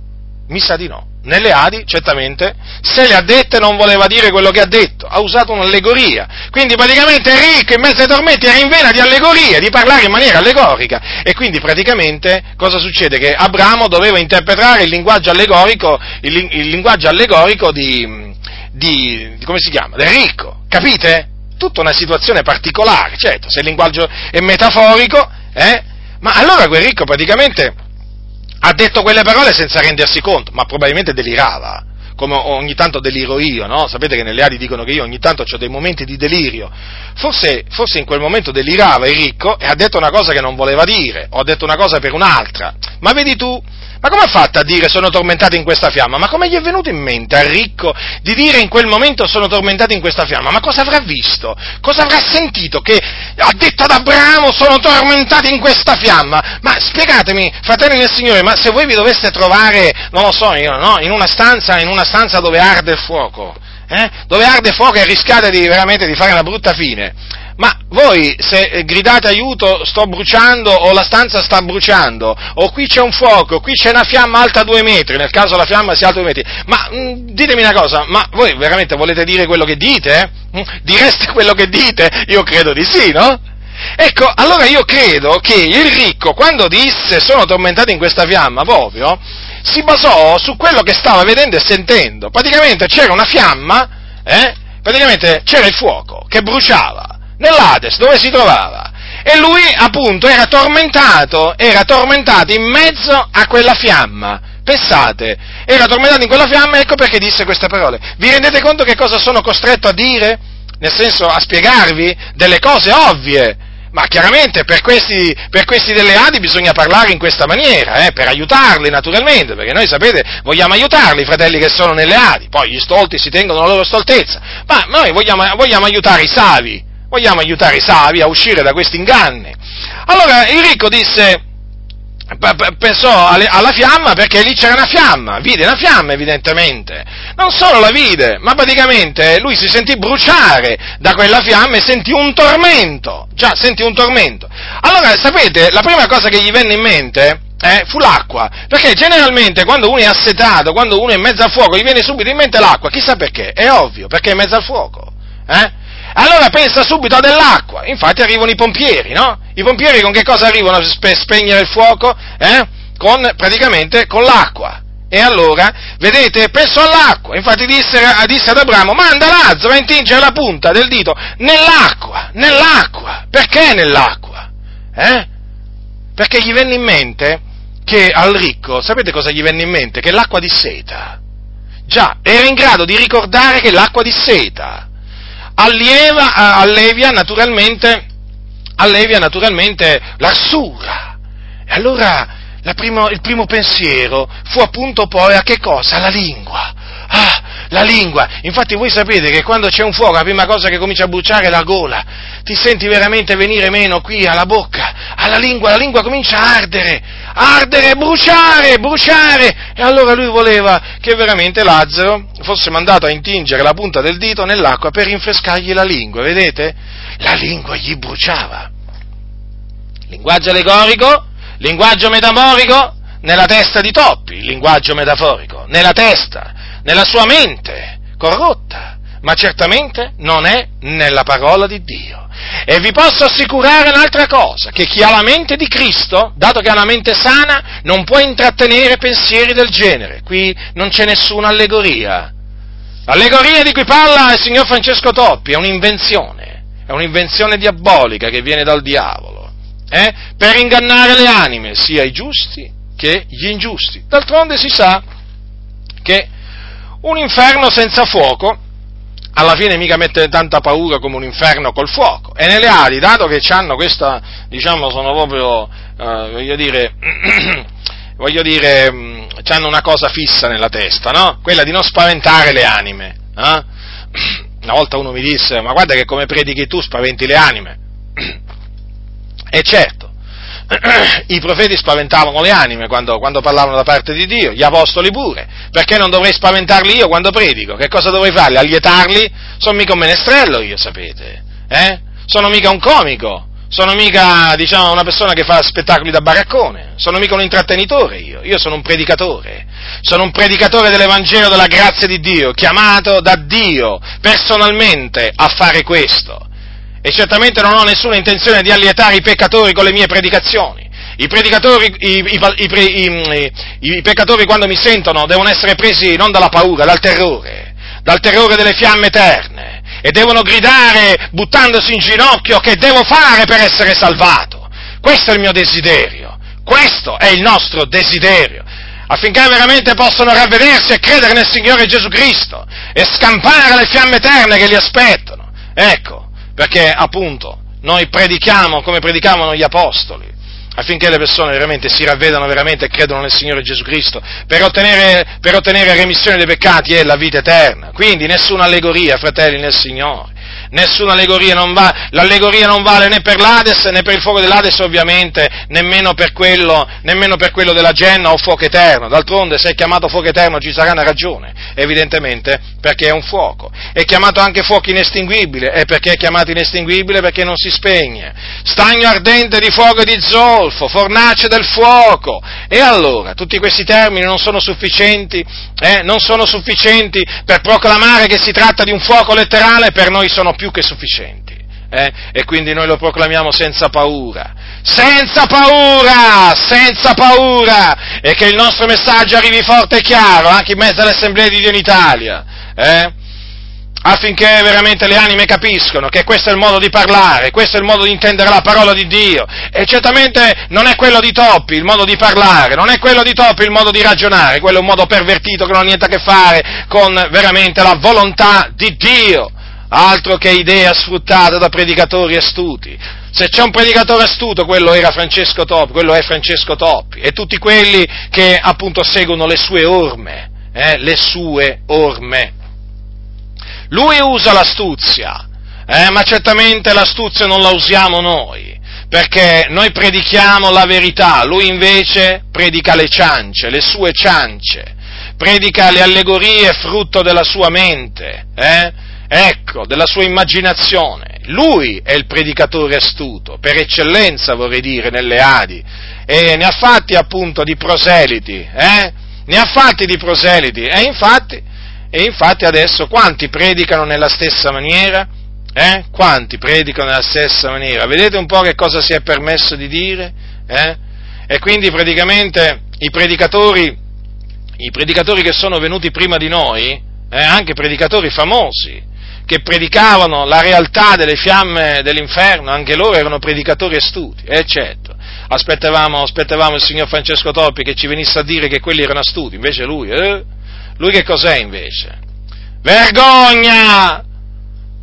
mi sa di no nelle Adi, certamente, se le ha dette non voleva dire quello che ha detto, ha usato un'allegoria. Quindi praticamente Enrico in mezzo ai tormenti era in vena di allegoria, di parlare in maniera allegorica. E quindi praticamente cosa succede? Che Abramo doveva interpretare il linguaggio allegorico, il, il linguaggio allegorico di, di, di, come si chiama? Del ricco, capite? tutta una situazione particolare, certo, se il linguaggio è metaforico, eh, ma allora quel ricco praticamente ha detto quelle parole senza rendersi conto, ma probabilmente delirava come ogni tanto deliro io, no? Sapete che nelle ali dicono che io ogni tanto ho dei momenti di delirio. Forse, forse, in quel momento delirava il ricco e ha detto una cosa che non voleva dire, o ha detto una cosa per un'altra. Ma vedi tu, ma come ha fatto a dire sono tormentato in questa fiamma? Ma come gli è venuto in mente al ricco di dire in quel momento sono tormentato in questa fiamma? Ma cosa avrà visto? Cosa avrà sentito che ha detto ad Abramo sono tormentato in questa fiamma? Ma spiegatemi, fratelli del Signore, ma se voi vi doveste trovare, non lo so io, no? In una stanza, in una stanza dove arde il fuoco, eh? dove arde il fuoco e rischiate di, veramente di fare una brutta fine, ma voi se gridate aiuto sto bruciando o la stanza sta bruciando o qui c'è un fuoco, qui c'è una fiamma alta due metri, nel caso la fiamma sia alta due metri, ma mh, mm, ditemi una cosa, ma voi veramente volete dire quello che dite? Eh? Direste quello che dite? Io credo di sì, no? Ecco, allora io credo che il ricco quando disse sono tormentato in questa fiamma proprio, si basò su quello che stava vedendo e sentendo. Praticamente c'era una fiamma, eh? praticamente c'era il fuoco che bruciava nell'Ades, dove si trovava. E lui appunto era tormentato, era tormentato in mezzo a quella fiamma. Pensate, era tormentato in quella fiamma, ecco perché disse queste parole. Vi rendete conto che cosa sono costretto a dire? Nel senso, a spiegarvi delle cose ovvie. Ma chiaramente per questi, per questi delle Adi bisogna parlare in questa maniera, eh, per aiutarli naturalmente, perché noi sapete, vogliamo aiutarli i fratelli che sono nelle Adi, poi gli stolti si tengono la loro stoltezza, ma noi vogliamo, vogliamo aiutare i savi, vogliamo aiutare i savi a uscire da questi inganni. Allora il ricco disse, pensò alla fiamma perché lì c'era una fiamma, vide una fiamma evidentemente, non solo la vide, ma praticamente lui si sentì bruciare da quella fiamma e sentì un tormento, già sentì un tormento. Allora sapete, la prima cosa che gli venne in mente eh, fu l'acqua, perché generalmente quando uno è assetato, quando uno è in mezzo al fuoco, gli viene subito in mente l'acqua, chissà perché, è ovvio, perché è in mezzo al fuoco. Eh? Allora pensa subito a dell'acqua. Infatti arrivano i pompieri, no? I pompieri con che cosa arrivano per spegnere il fuoco? Eh? Con, praticamente con l'acqua. E allora, vedete, pensò all'acqua. Infatti disse, disse ad Abramo, manda Lazzaro a intingere la punta del dito nell'acqua, nell'acqua. Perché nell'acqua? Eh? Perché gli venne in mente che al ricco, sapete cosa gli venne in mente? Che l'acqua di seta. Già, era in grado di ricordare che l'acqua di seta allieva, allevia naturalmente, allevia naturalmente l'arsura. E allora primo, il primo pensiero fu appunto poi a che cosa? Alla lingua. Ah, la lingua. Infatti voi sapete che quando c'è un fuoco la prima cosa che comincia a bruciare è la gola. Ti senti veramente venire meno qui alla bocca, alla lingua, la lingua comincia a ardere, ardere, bruciare, bruciare. E allora lui voleva che veramente Lazzaro fosse mandato a intingere la punta del dito nell'acqua per rinfrescargli la lingua, vedete? La lingua gli bruciava. Linguaggio allegorico, linguaggio metaforico, nella testa di Toppi, linguaggio metaforico, nella testa nella sua mente corrotta, ma certamente non è nella parola di Dio. E vi posso assicurare un'altra cosa, che chi ha la mente di Cristo, dato che ha una mente sana, non può intrattenere pensieri del genere. Qui non c'è nessuna allegoria. L'allegoria di cui parla il signor Francesco Toppi è un'invenzione, è un'invenzione diabolica che viene dal diavolo, eh? per ingannare le anime, sia i giusti che gli ingiusti. D'altronde si sa che un inferno senza fuoco, alla fine mica mette tanta paura come un inferno col fuoco. E nelle ali, dato che hanno questa, diciamo, sono proprio, eh, voglio dire, voglio dire, mm, hanno una cosa fissa nella testa, no? Quella di non spaventare le anime. Eh? Una volta uno mi disse, ma guarda che come predichi tu spaventi le anime. E certo, i profeti spaventavano le anime quando, quando, parlavano da parte di Dio, gli apostoli pure, perché non dovrei spaventarli io quando predico? Che cosa dovrei farli? Allietarli? Sono mica un menestrello io, sapete? Eh? Sono mica un comico, sono mica, diciamo, una persona che fa spettacoli da baraccone, sono mica un intrattenitore io, io sono un predicatore, sono un predicatore dell'Evangelo della grazia di Dio, chiamato da Dio personalmente a fare questo e certamente non ho nessuna intenzione di allietare i peccatori con le mie predicazioni. I, i, i, I, peccatori quando mi sentono devono essere presi non dalla paura, dal terrore, dal terrore delle fiamme eterne e devono gridare buttandosi in ginocchio che devo fare per essere salvato. Questo è il mio desiderio, questo è il nostro desiderio, affinché veramente possano ravvedersi e credere nel Signore Gesù Cristo e scampare le fiamme eterne che li aspettano. Ecco, perché appunto noi predichiamo come predicavano gli apostoli, affinché le persone veramente si ravvedano veramente e credano nel Signore Gesù Cristo, per ottenere, per ottenere remissione dei peccati e la vita eterna. Quindi nessuna allegoria, fratelli, nel Signore nessuna allegoria, non va, l'allegoria non vale né per l'Ades né per il fuoco dell'Ades ovviamente, nemmeno per quello, nemmeno per quello della Genna o fuoco eterno, d'altronde se è chiamato fuoco eterno ci sarà una ragione, evidentemente perché è un fuoco, è chiamato anche fuoco inestinguibile, e perché è chiamato inestinguibile? Perché non si spegne, stagno ardente di fuoco e di zolfo, fornace del fuoco, e allora tutti questi termini non sono sufficienti, eh, non sono sufficienti per proclamare che si tratta di un fuoco letterale, per noi sono più più che sufficienti. Eh? E quindi noi lo proclamiamo senza paura, senza paura, senza paura, e che il nostro messaggio arrivi forte e chiaro anche in mezzo all'Assemblea di Dio in Italia, eh? affinché veramente le anime capiscono che questo è il modo di parlare, questo è il modo di intendere la parola di Dio, e certamente non è quello di Toppi il modo di parlare, non è quello di Toppi il modo di ragionare, quello è un modo pervertito che non ha niente a che fare con veramente la volontà di Dio altro che idea sfruttata da predicatori astuti. Se c'è un predicatore astuto, quello era Francesco Toppi, quello è Francesco Toppi, e tutti quelli che appunto seguono le sue orme, eh, le sue orme. Lui usa l'astuzia, eh, ma certamente l'astuzia non la usiamo noi, perché noi predichiamo la verità, lui invece predica le ciance, le sue ciance, predica le allegorie frutto della sua mente, eh? Ecco, della sua immaginazione. Lui è il predicatore astuto, per eccellenza vorrei dire, nelle Adi, e ne ha fatti appunto di proseliti, eh? Ne ha fatti di proseliti, e infatti, e infatti adesso quanti predicano nella stessa maniera? Eh? Quanti predicano nella stessa maniera? Vedete un po' che cosa si è permesso di dire? Eh? E quindi praticamente i predicatori, i predicatori che sono venuti prima di noi, eh, anche predicatori famosi, che predicavano la realtà delle fiamme dell'inferno, anche loro erano predicatori astuti, eh, certo. Aspettavamo, aspettavamo, il signor Francesco Topi che ci venisse a dire che quelli erano astuti, invece lui, eh? Lui che cos'è invece? Vergogna!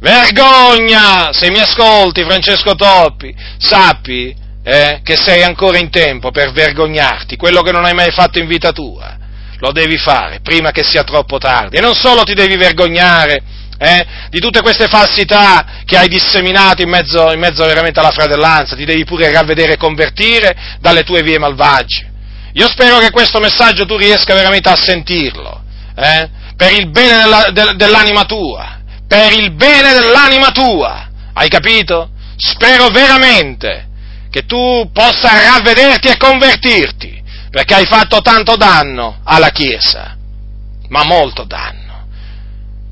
Vergogna! Se mi ascolti, Francesco Toppi, sappi eh, che sei ancora in tempo per vergognarti, quello che non hai mai fatto in vita tua. Lo devi fare prima che sia troppo tardi. E non solo ti devi vergognare eh, di tutte queste falsità che hai disseminato in mezzo, in mezzo veramente alla fratellanza, ti devi pure ravvedere e convertire dalle tue vie malvagie. Io spero che questo messaggio tu riesca veramente a sentirlo, eh, per il bene della, de, dell'anima tua, per il bene dell'anima tua, hai capito? Spero veramente che tu possa ravvederti e convertirti, perché hai fatto tanto danno alla Chiesa, ma molto danno.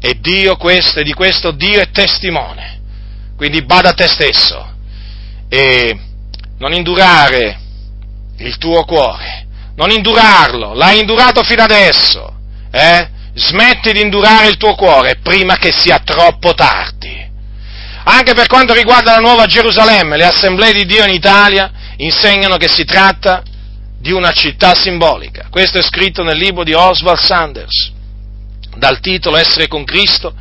E Dio questo, e di questo Dio è testimone. Quindi bada a te stesso e non indurare il tuo cuore, non indurarlo, l'hai indurato fino adesso, eh? Smetti di indurare il tuo cuore prima che sia troppo tardi. Anche per quanto riguarda la nuova Gerusalemme, le assemblee di Dio in Italia insegnano che si tratta di una città simbolica. Questo è scritto nel libro di Oswald Sanders dal titolo Essere con Cristo,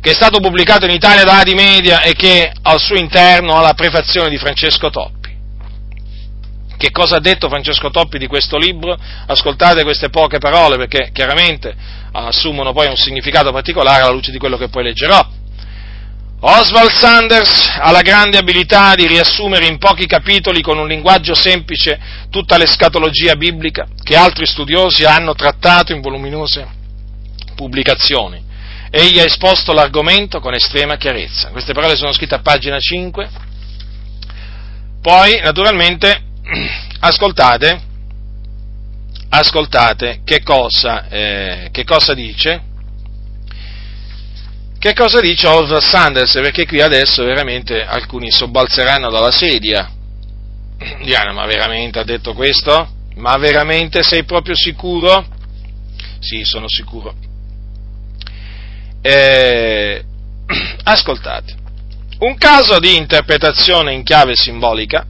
che è stato pubblicato in Italia da Adi Media e che al suo interno ha la prefazione di Francesco Toppi. Che cosa ha detto Francesco Toppi di questo libro? Ascoltate queste poche parole perché chiaramente assumono poi un significato particolare alla luce di quello che poi leggerò. Oswald Sanders ha la grande abilità di riassumere in pochi capitoli con un linguaggio semplice tutta l'escatologia biblica che altri studiosi hanno trattato in voluminose pubblicazioni. Egli ha esposto l'argomento con estrema chiarezza. Queste parole sono scritte a pagina 5. Poi, naturalmente, ascoltate, ascoltate che cosa, eh, che cosa dice. Che cosa dice Oswald Sanders? Perché qui adesso veramente alcuni sobbalzeranno dalla sedia. Diana, ma veramente ha detto questo? Ma veramente sei proprio sicuro? Sì, sono sicuro. Eh, ascoltate, un caso di interpretazione in chiave simbolica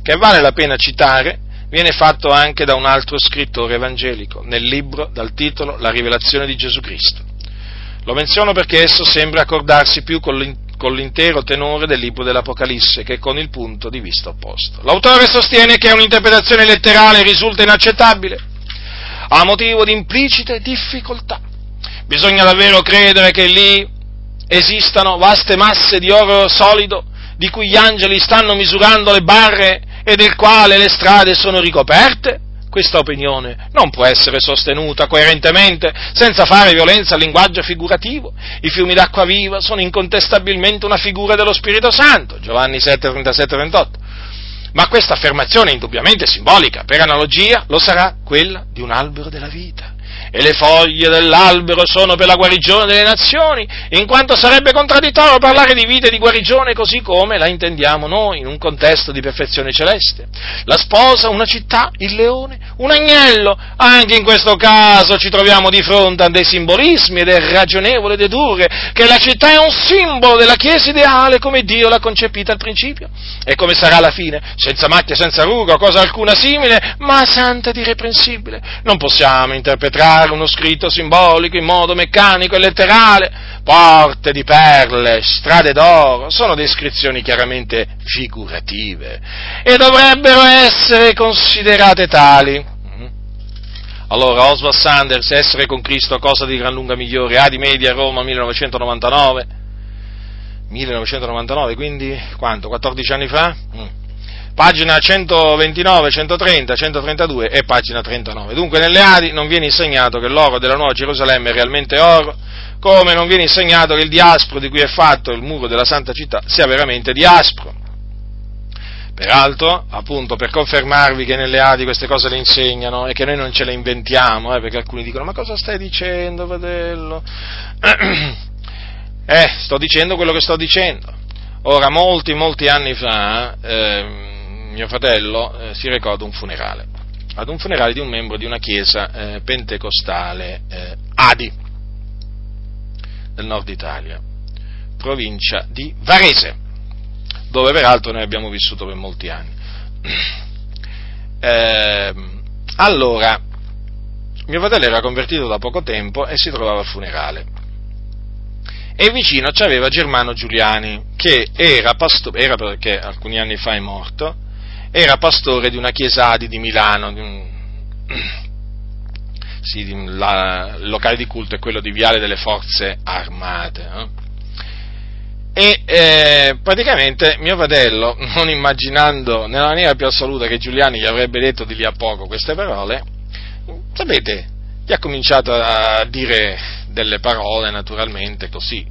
che vale la pena citare viene fatto anche da un altro scrittore evangelico nel libro dal titolo La rivelazione di Gesù Cristo. Lo menziono perché esso sembra accordarsi più con l'intero tenore del libro dell'Apocalisse che con il punto di vista opposto. L'autore sostiene che un'interpretazione letterale risulta inaccettabile a motivo di implicite difficoltà. Bisogna davvero credere che lì esistano vaste masse di oro solido di cui gli angeli stanno misurando le barre e del quale le strade sono ricoperte? Questa opinione non può essere sostenuta coerentemente senza fare violenza al linguaggio figurativo. I fiumi d'acqua viva sono incontestabilmente una figura dello Spirito Santo, Giovanni 7, 37, 28. Ma questa affermazione è indubbiamente simbolica, per analogia lo sarà quella di un albero della vita e le foglie dell'albero sono per la guarigione delle nazioni, in quanto sarebbe contraddittorio parlare di vita e di guarigione così come la intendiamo noi, in un contesto di perfezione celeste. La sposa, una città, il leone, un agnello, anche in questo caso ci troviamo di fronte a dei simbolismi ed è ragionevole dedurre che la città è un simbolo della Chiesa ideale come Dio l'ha concepita al principio e come sarà alla fine, senza macchia, senza ruga, cosa alcuna simile, ma santa ed irreprensibile. Non possiamo interpretare usare uno scritto simbolico in modo meccanico e letterale, porte di perle, strade d'oro, sono descrizioni chiaramente figurative e dovrebbero essere considerate tali. Allora, Oswald Sanders, Essere con Cristo, cosa di gran lunga migliore, Adi Media, Roma, 1999, 1999, quindi quanto? 14 anni fa? Mm pagina 129, 130, 132 e pagina 39. Dunque nelle Adi non viene insegnato che l'oro della Nuova Gerusalemme è realmente oro, come non viene insegnato che il diaspro di cui è fatto il muro della Santa Città sia veramente diaspro. Peraltro, appunto, per confermarvi che nelle Adi queste cose le insegnano e che noi non ce le inventiamo, eh, perché alcuni dicono ma cosa stai dicendo, fratello? Eh, sto dicendo quello che sto dicendo. Ora, molti, molti anni fa, eh, mio fratello eh, si recò ad un funerale, ad un funerale di un membro di una chiesa eh, pentecostale eh, Adi, del nord Italia, provincia di Varese, dove peraltro noi abbiamo vissuto per molti anni. Ehm, allora, mio fratello era convertito da poco tempo e si trovava al funerale. E vicino c'aveva Germano Giuliani, che era pastore, era perché alcuni anni fa è morto, era pastore di una chiesa Adi di Milano, di un, sì, la, il locale di culto è quello di Viale delle Forze Armate. Eh? E eh, praticamente mio fratello, non immaginando nella maniera più assoluta che Giuliani gli avrebbe detto di lì a poco queste parole, sapete, gli ha cominciato a dire delle parole naturalmente così,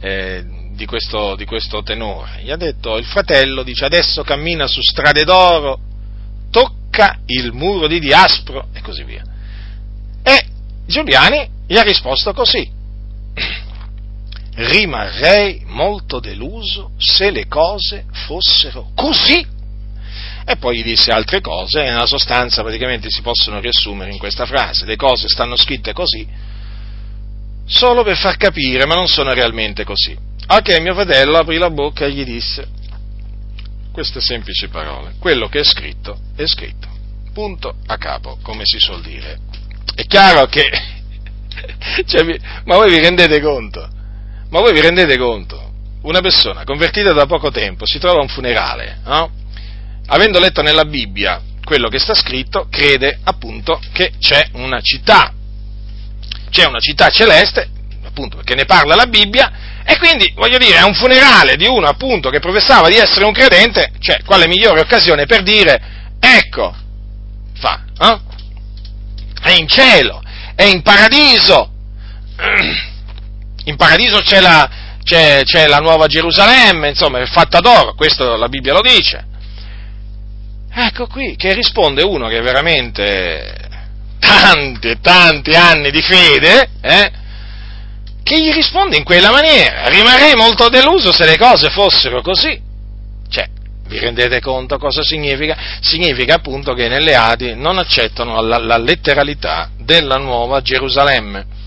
eh, di questo, di questo tenore. Gli ha detto, il fratello dice, adesso cammina su strade d'oro, tocca il muro di Diaspro e così via. E Giuliani gli ha risposto così. Rimarrei molto deluso se le cose fossero così. E poi gli disse altre cose, e nella sostanza praticamente si possono riassumere in questa frase. Le cose stanno scritte così, solo per far capire, ma non sono realmente così. A che mio fratello aprì la bocca e gli disse queste semplici parole. Quello che è scritto è scritto. Punto a capo, come si suol dire. È chiaro che... cioè, ma voi vi rendete conto? Ma voi vi rendete conto? Una persona convertita da poco tempo si trova a un funerale, no? Avendo letto nella Bibbia quello che sta scritto, crede appunto che c'è una città. C'è una città celeste, appunto perché ne parla la Bibbia, e quindi, voglio dire, a un funerale di uno appunto che professava di essere un credente, cioè, quale migliore occasione per dire, ecco, fa, eh? è in cielo, è in paradiso, in paradiso c'è la, c'è, c'è la nuova Gerusalemme, insomma, è fatta d'oro, questo la Bibbia lo dice. Ecco qui che risponde uno che veramente tanti e tanti anni di fede, eh, che gli risponde in quella maniera. Rimarrei molto deluso se le cose fossero così. Cioè, vi rendete conto cosa significa? Significa appunto che nelle Adi non accettano la, la letteralità della nuova Gerusalemme.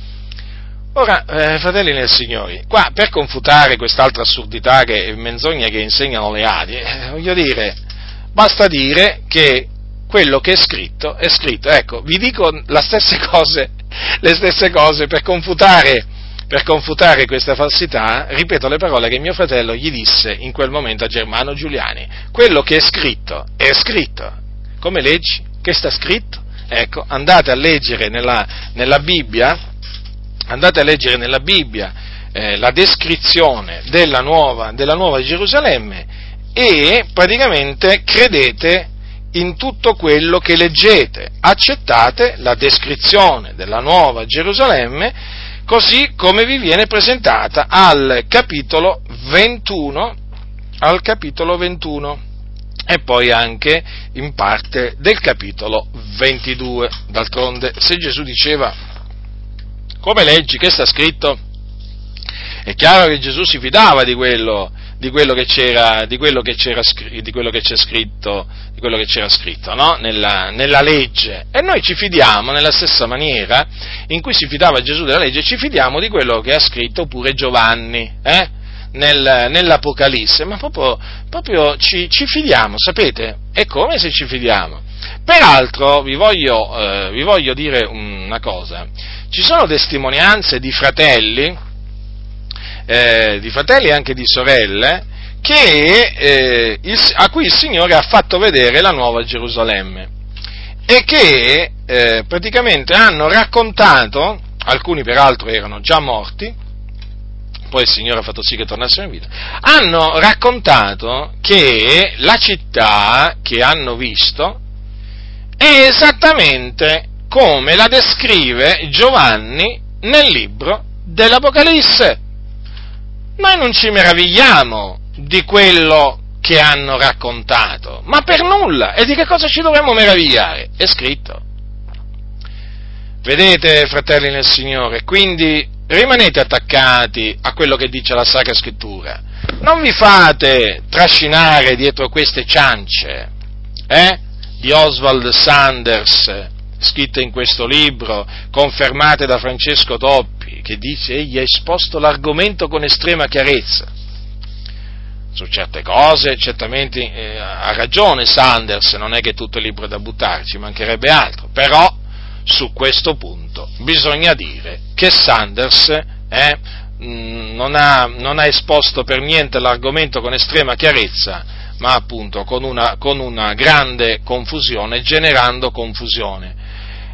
Ora, eh, fratelli nel Signore, qua per confutare quest'altra assurdità e menzogna che insegnano le Adi, eh, voglio dire, basta dire che quello che è scritto è scritto. Ecco, vi dico stesse cose, le stesse cose per confutare, per confutare questa falsità, ripeto le parole che mio fratello gli disse in quel momento a Germano Giuliani. Quello che è scritto è scritto. Come leggi? Che sta scritto? Ecco, andate a leggere nella, nella Bibbia andate a leggere nella Bibbia eh, la descrizione della nuova, della nuova Gerusalemme e praticamente credete in tutto quello che leggete, accettate la descrizione della nuova Gerusalemme così come vi viene presentata al capitolo 21, al capitolo 21 e poi anche in parte del capitolo 22. D'altronde, se Gesù diceva come leggi? Che sta scritto? È chiaro che Gesù si fidava di quello, di quello, che, c'era, di quello che, c'era, di quello che scritto, di quello che c'era scritto no? nella, nella, legge. E noi ci fidiamo nella stessa maniera in cui si fidava Gesù della legge, ci fidiamo di quello che ha scritto pure Giovanni. Eh? Nel, nell'Apocalisse, ma proprio, proprio ci, ci, fidiamo, sapete? È come se ci fidiamo. Peraltro vi voglio, eh, vi voglio dire una cosa, ci sono testimonianze di fratelli, eh, di fratelli e anche di sorelle, che, eh, il, a cui il Signore ha fatto vedere la nuova Gerusalemme e che eh, praticamente hanno raccontato, alcuni peraltro erano già morti, poi il Signore ha fatto sì che tornassero in vita, hanno raccontato che la città che hanno visto è esattamente come la descrive Giovanni nel libro dell'Apocalisse. Noi non ci meravigliamo di quello che hanno raccontato, ma per nulla. E di che cosa ci dovremmo meravigliare? È scritto. Vedete, fratelli nel Signore, quindi rimanete attaccati a quello che dice la Sacra Scrittura. Non vi fate trascinare dietro queste ciance, eh? Di Oswald Sanders, scritte in questo libro, confermate da Francesco Toppi, che dice egli ha esposto l'argomento con estrema chiarezza. Su certe cose certamente eh, ha ragione Sanders, non è che tutto è da buttare, ci mancherebbe altro, però su questo punto bisogna dire che Sanders eh, non, ha, non ha esposto per niente l'argomento con estrema chiarezza, ma appunto con una, con una, grande confusione, generando confusione.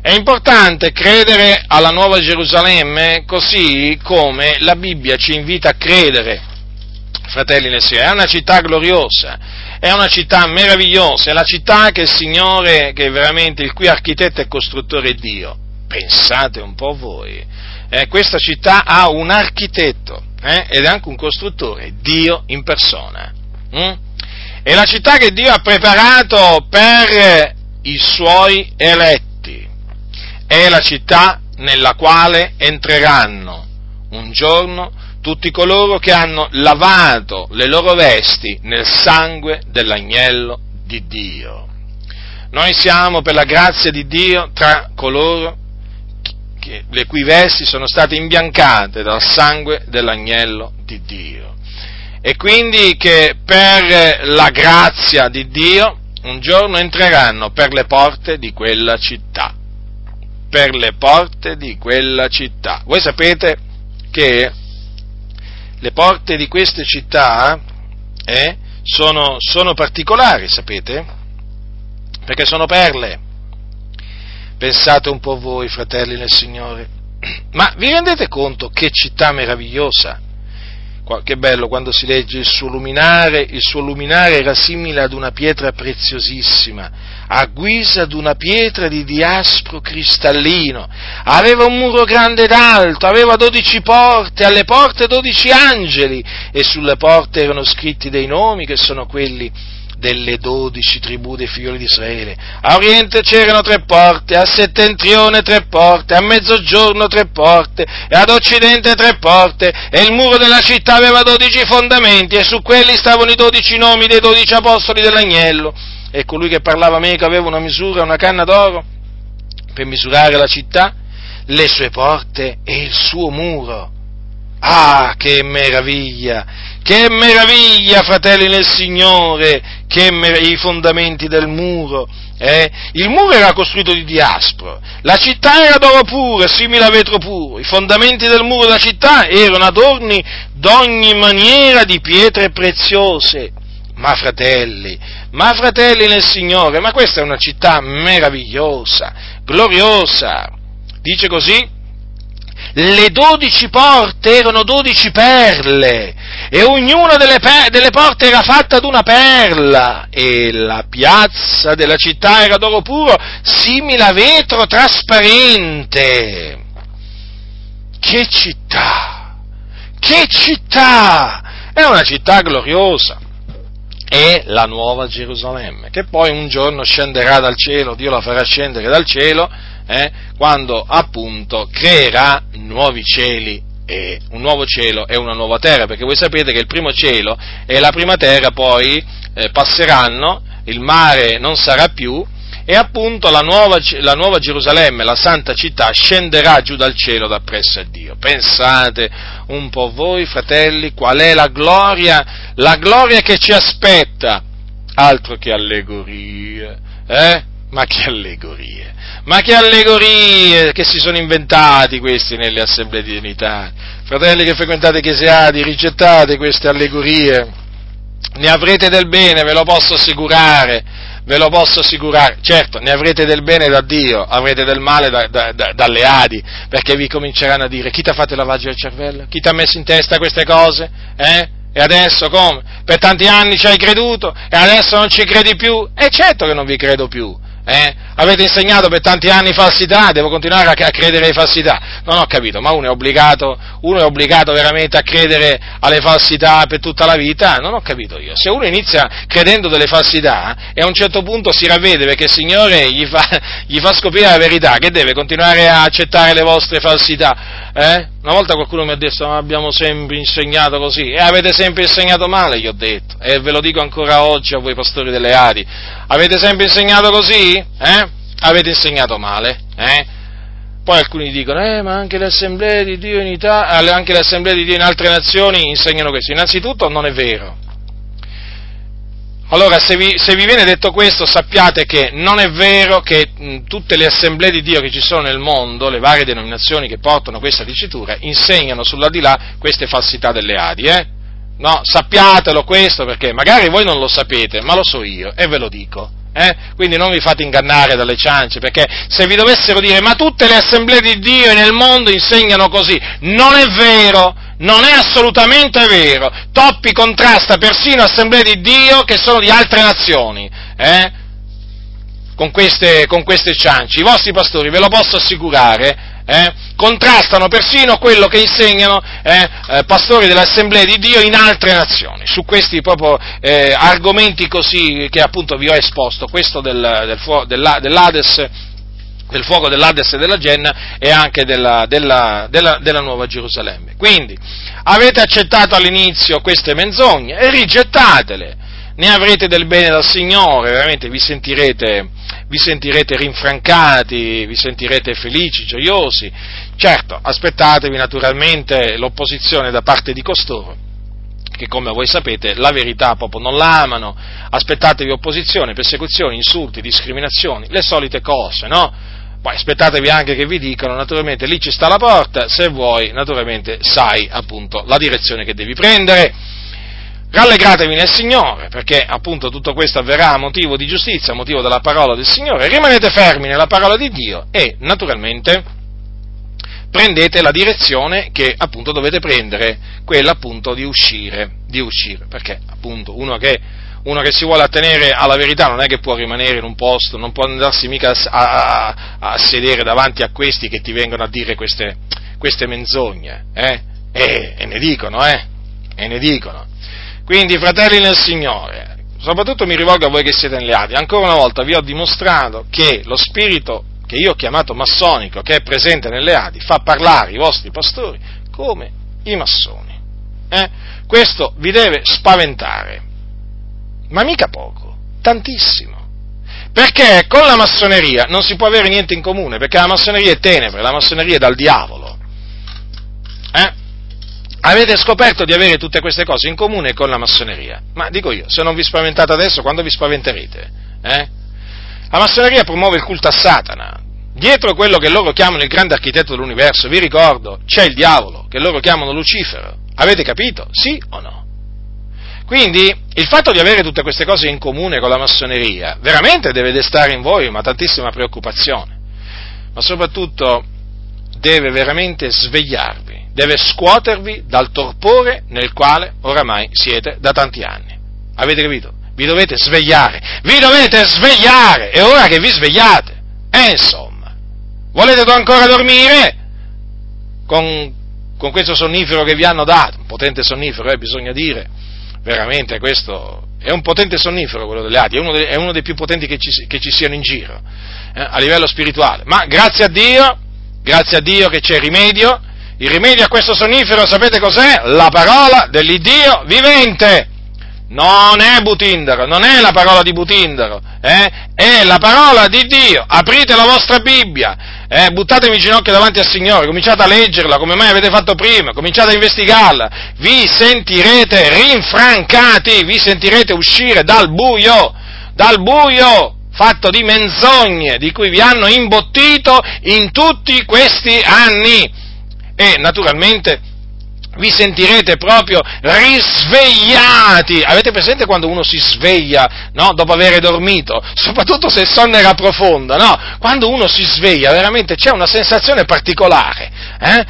È importante credere alla Nuova Gerusalemme così come la Bibbia ci invita a credere, fratelli nel Signore. È una città gloriosa, è una città meravigliosa, è la città che il Signore, che veramente il cui architetto e costruttore è Dio. Pensate un po' voi, eh, questa città ha un architetto eh, ed è anche un costruttore, Dio in persona. Mm? È la città che Dio ha preparato per i suoi eletti è la città nella quale entreranno un giorno tutti coloro che hanno lavato le loro vesti nel sangue dell'agnello di Dio. Noi siamo per la grazia di Dio tra coloro che, le cui vesti sono state imbiancate dal sangue dell'agnello di Dio. E quindi che per la grazia di Dio un giorno entreranno per le porte di quella città per le porte di quella città. Voi sapete che le porte di queste città eh, sono, sono particolari, sapete? Perché sono perle. Pensate un po' voi, fratelli nel Signore. Ma vi rendete conto che città meravigliosa? Che bello quando si legge il suo luminare, il suo luminare era simile ad una pietra preziosissima, a guisa di una pietra di diaspro cristallino, aveva un muro grande ed alto, aveva dodici porte, alle porte dodici angeli, e sulle porte erano scritti dei nomi che sono quelli delle dodici tribù dei figli di Israele. A oriente c'erano tre porte, a settentrione tre porte, a mezzogiorno tre porte, e ad occidente tre porte, e il muro della città aveva dodici fondamenti, e su quelli stavano i dodici nomi dei dodici apostoli dell'agnello. E colui che parlava meco aveva una misura, una canna d'oro, per misurare la città, le sue porte e il suo muro. Ah, che meraviglia! Che meraviglia, fratelli nel Signore! Che mer- i fondamenti del muro! Eh? Il muro era costruito di diaspro, la città era d'oro puro, simile a vetro puro, i fondamenti del muro della città erano adorni d'ogni maniera di pietre preziose. Ma fratelli, ma fratelli nel Signore, ma questa è una città meravigliosa, gloriosa. Dice così, le dodici porte erano dodici perle e ognuna delle, per- delle, porte era fatta d'una perla e la piazza della città era d'oro puro, simile a vetro trasparente. Che città! Che città! È una città gloriosa è la nuova Gerusalemme, che poi un giorno scenderà dal cielo, Dio la farà scendere dal cielo, eh, quando appunto creerà nuovi cieli e un nuovo cielo e una nuova terra, perché voi sapete che il primo cielo e la prima terra poi eh, passeranno, il mare non sarà più e appunto la nuova, la nuova, Gerusalemme, la santa città, scenderà giù dal cielo da presso a Dio. Pensate un po' voi, fratelli, qual è la gloria, la gloria che ci aspetta, altro che allegorie, eh? Ma che allegorie! Ma che allegorie che si sono inventati questi nelle assemblee di unità! Fratelli che frequentate chiesiati, rigettate queste allegorie, ne avrete del bene, ve lo posso assicurare, ve lo posso assicurare. Certo, ne avrete del bene da Dio, avrete del male da, da, da, dalle Adi, perché vi cominceranno a dire chi ti ha fatto il lavaggio del cervello? Chi ti ha messo in testa queste cose? Eh? E adesso come? Per tanti anni ci hai creduto e adesso non ci credi più? E certo che non vi credo più. Eh? Avete insegnato per tanti anni falsità, devo continuare a, credere alle falsità. Non ho capito, ma uno è, obbligato, uno è obbligato veramente a credere alle falsità per tutta la vita? Non ho capito io. Se uno inizia credendo delle falsità e a un certo punto si ravvede perché il Signore gli fa, gli fa scoprire la verità, che deve continuare a accettare le vostre falsità? Eh? Una volta qualcuno mi ha detto, ma abbiamo sempre insegnato così, e avete sempre insegnato male, gli ho detto, e ve lo dico ancora oggi a voi pastori delle Adi, avete sempre insegnato così? Eh? Avete insegnato male, eh? Poi alcuni dicono, eh, ma anche le assemblee di Dio in Italia, anche le di Dio in altre nazioni insegnano questo. Innanzitutto non è vero, allora, se vi, se vi, viene detto questo, sappiate che non è vero che mh, tutte le assemblee di Dio che ci sono nel mondo, le varie denominazioni che portano questa dicitura, insegnano sull'aldilà queste falsità delle Adi, eh? No, sappiatelo questo perché magari voi non lo sapete, ma lo so io e ve lo dico. Eh? Quindi non vi fate ingannare dalle ciance, perché se vi dovessero dire ma tutte le assemblee di Dio nel mondo insegnano così, non è vero, non è assolutamente vero. Toppi contrasta persino assemblee di Dio che sono di altre nazioni. Eh? Con, queste, con queste ciance. I vostri pastori, ve lo posso assicurare, eh, contrastano persino quello che insegnano eh, eh, pastori dell'Assemblea di Dio in altre nazioni, su questi proprio eh, argomenti così che appunto vi ho esposto, questo del, del, dell'Ades del fuoco dell'Ades e della Genna e anche della, della, della, della, Nuova Gerusalemme. Quindi avete accettato all'inizio queste menzogne e rigettatele, ne avrete del bene dal Signore, veramente vi sentirete, vi sentirete rinfrancati, vi sentirete felici, gioiosi. Certo, aspettatevi naturalmente l'opposizione da parte di costoro che come voi sapete la verità proprio non la amano, aspettatevi opposizione, persecuzioni, insulti, discriminazioni, le solite cose, no? Poi aspettatevi anche che vi dicano, naturalmente lì ci sta la porta, se vuoi, naturalmente sai appunto la direzione che devi prendere. Rallegratevi nel Signore, perché appunto tutto questo avverrà a motivo di giustizia, a motivo della parola del Signore. Rimanete fermi nella parola di Dio e naturalmente prendete la direzione che appunto dovete prendere, quella appunto di uscire, di uscire, perché appunto uno che uno che si vuole attenere alla verità non è che può rimanere in un posto, non può andarsi mica a, a, a sedere davanti a questi che ti vengono a dire queste, queste menzogne, eh? E, e, ne dicono, eh? E ne dicono. Quindi, fratelli nel Signore, soprattutto mi rivolgo a voi che siete alleati, ancora una volta vi ho dimostrato che lo spirito che io ho chiamato massonico, che è presente nelle Adi, fa parlare i vostri pastori come i massoni. Eh? Questo vi deve spaventare ma mica poco, tantissimo. Perché con la massoneria non si può avere niente in comune, perché la massoneria è tenebre, la massoneria è dal diavolo. Eh? Avete scoperto di avere tutte queste cose in comune con la massoneria. Ma dico io, se non vi spaventate adesso, quando vi spaventerete? Eh? La massoneria promuove il culto a Satana. Dietro quello che loro chiamano il grande architetto dell'universo, vi ricordo, c'è il diavolo, che loro chiamano Lucifero. Avete capito? Sì o no? Quindi il fatto di avere tutte queste cose in comune con la massoneria veramente deve destare in voi una tantissima preoccupazione, ma soprattutto deve veramente svegliarvi, deve scuotervi dal torpore nel quale oramai siete da tanti anni. Avete capito? Vi dovete svegliare, vi dovete svegliare, è ora che vi svegliate. E insomma, volete ancora dormire? Con, con questo sonnifero che vi hanno dato, un potente sonnifero, eh, bisogna dire, veramente questo è un potente sonnifero quello delle Adi, è uno, dei, è uno dei più potenti che ci, che ci siano in giro, eh, a livello spirituale. Ma grazie a Dio, grazie a Dio che c'è rimedio, il rimedio a questo sonnifero sapete cos'è? La parola dell'Iddio vivente. Non è Butindaro, non è la parola di Butindaro, eh? è la parola di Dio. Aprite la vostra Bibbia, eh, buttatevi in ginocchio davanti al Signore, cominciate a leggerla come mai avete fatto prima, cominciate a investigarla, vi sentirete rinfrancati, vi sentirete uscire dal buio, dal buio fatto di menzogne di cui vi hanno imbottito in tutti questi anni. E naturalmente vi sentirete proprio risvegliati. Avete presente quando uno si sveglia, no? Dopo aver dormito? Soprattutto se il sonno era profondo, no? Quando uno si sveglia, veramente c'è una sensazione particolare, eh?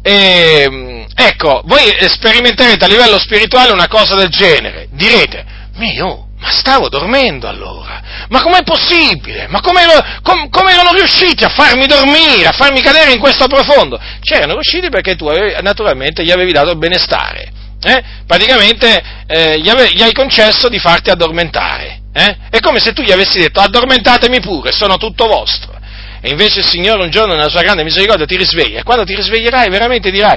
E, ecco, voi sperimenterete a livello spirituale una cosa del genere. Direte, mio, ma stavo dormendo allora. Ma com'è possibile? Ma come, com, come erano riusciti a farmi dormire, a farmi cadere in questo profondo? C'erano riusciti perché tu avevi, naturalmente gli avevi dato il benestare. Eh? Praticamente eh, gli, ave, gli, hai concesso di farti addormentare. Eh? È come se tu gli avessi detto addormentatemi pure, sono tutto vostro. E invece il Signore un giorno nella sua grande misericordia ti risveglia. E quando ti risveglierai veramente dirai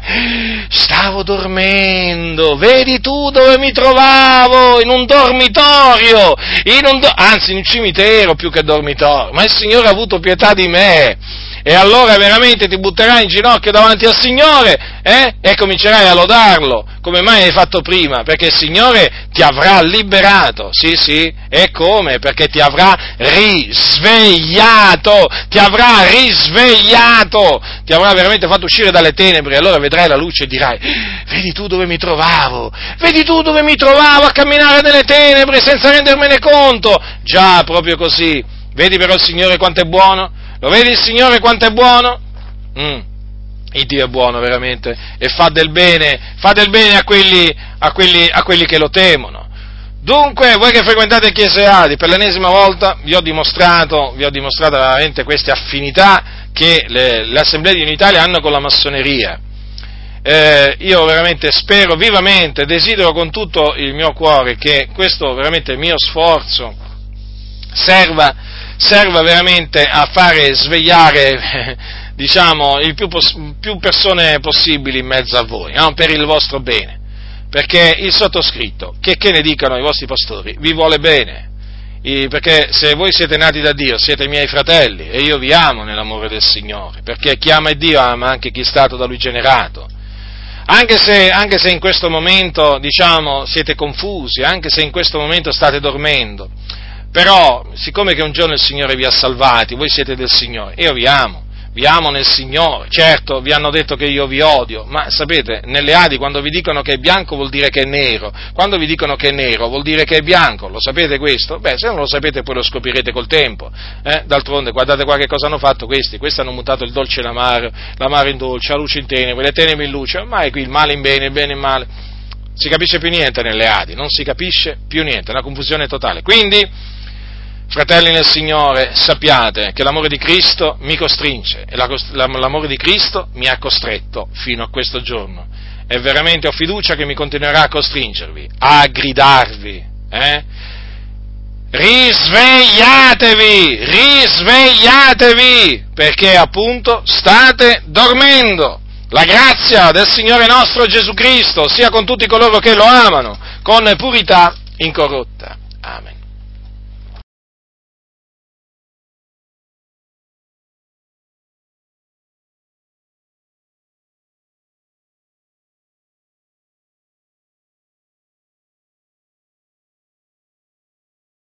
stavo dormendo, vedi tu dove mi trovavo, in un dormitorio, in un do- anzi in un cimitero più che dormitorio, ma il Signore ha avuto pietà di me e allora veramente ti butterai in ginocchio davanti al Signore eh? e comincerai a lodarlo, come mai hai fatto prima, perché il Signore ti avrà liberato, sì sì, e come? Perché ti avrà risvegliato, ti avrà risvegliato, ti avrà veramente fatto uscire dalle tenebre, allora vedrai la luce e dirai, vedi tu dove mi trovavo, vedi tu dove mi trovavo a camminare nelle tenebre senza rendermene conto, già proprio così, vedi però il Signore quanto è buono? Lo vedi il Signore quanto è buono? Mm. Il Dio è buono veramente e fa del bene, fa del bene a quelli, a quelli, a quelli che lo temono. Dunque, voi che frequentate chiese Adi, per l'ennesima volta vi ho dimostrato, vi ho dimostrato veramente queste affinità che le, le assemblee di un'Italia hanno con la massoneria. Eh, io veramente spero vivamente, desidero con tutto il mio cuore che questo veramente mio sforzo serva serva veramente a fare svegliare, diciamo, il più, più persone possibili in mezzo a voi, no? per il vostro bene. Perché il sottoscritto, che, che ne dicano i vostri pastori, vi vuole bene. perché se voi siete nati da Dio, siete miei fratelli e io vi amo nell'amore del Signore, perché chi ama Dio ama anche chi è stato da Lui generato. Anche se, anche se in questo momento, diciamo, siete confusi, anche se in questo momento state dormendo, però, siccome che un giorno il Signore vi ha salvati, voi siete del Signore, io vi amo, vi amo nel Signore, certo vi hanno detto che io vi odio, ma sapete, nelle Adi quando vi dicono che è bianco vuol dire che è nero, quando vi dicono che è nero vuol dire che è bianco, lo sapete questo? Beh, se non lo sapete poi lo scoprirete col tempo, eh? d'altronde guardate qua che cosa hanno fatto questi, questi hanno mutato il dolce in amaro, l'amaro in dolce, la luce in tenebre, le tenebre in luce, ormai qui il male in bene, il bene in male, si capisce più niente nelle Adi, non si capisce più niente, è una confusione totale, quindi Fratelli nel Signore, sappiate che l'amore di Cristo mi costringe e l'amore di Cristo mi ha costretto fino a questo giorno. E veramente ho fiducia che mi continuerà a costringervi, a gridarvi. Eh? Risvegliatevi, risvegliatevi, perché appunto state dormendo. La grazia del Signore nostro Gesù Cristo sia con tutti coloro che lo amano, con purità incorrotta. Amen.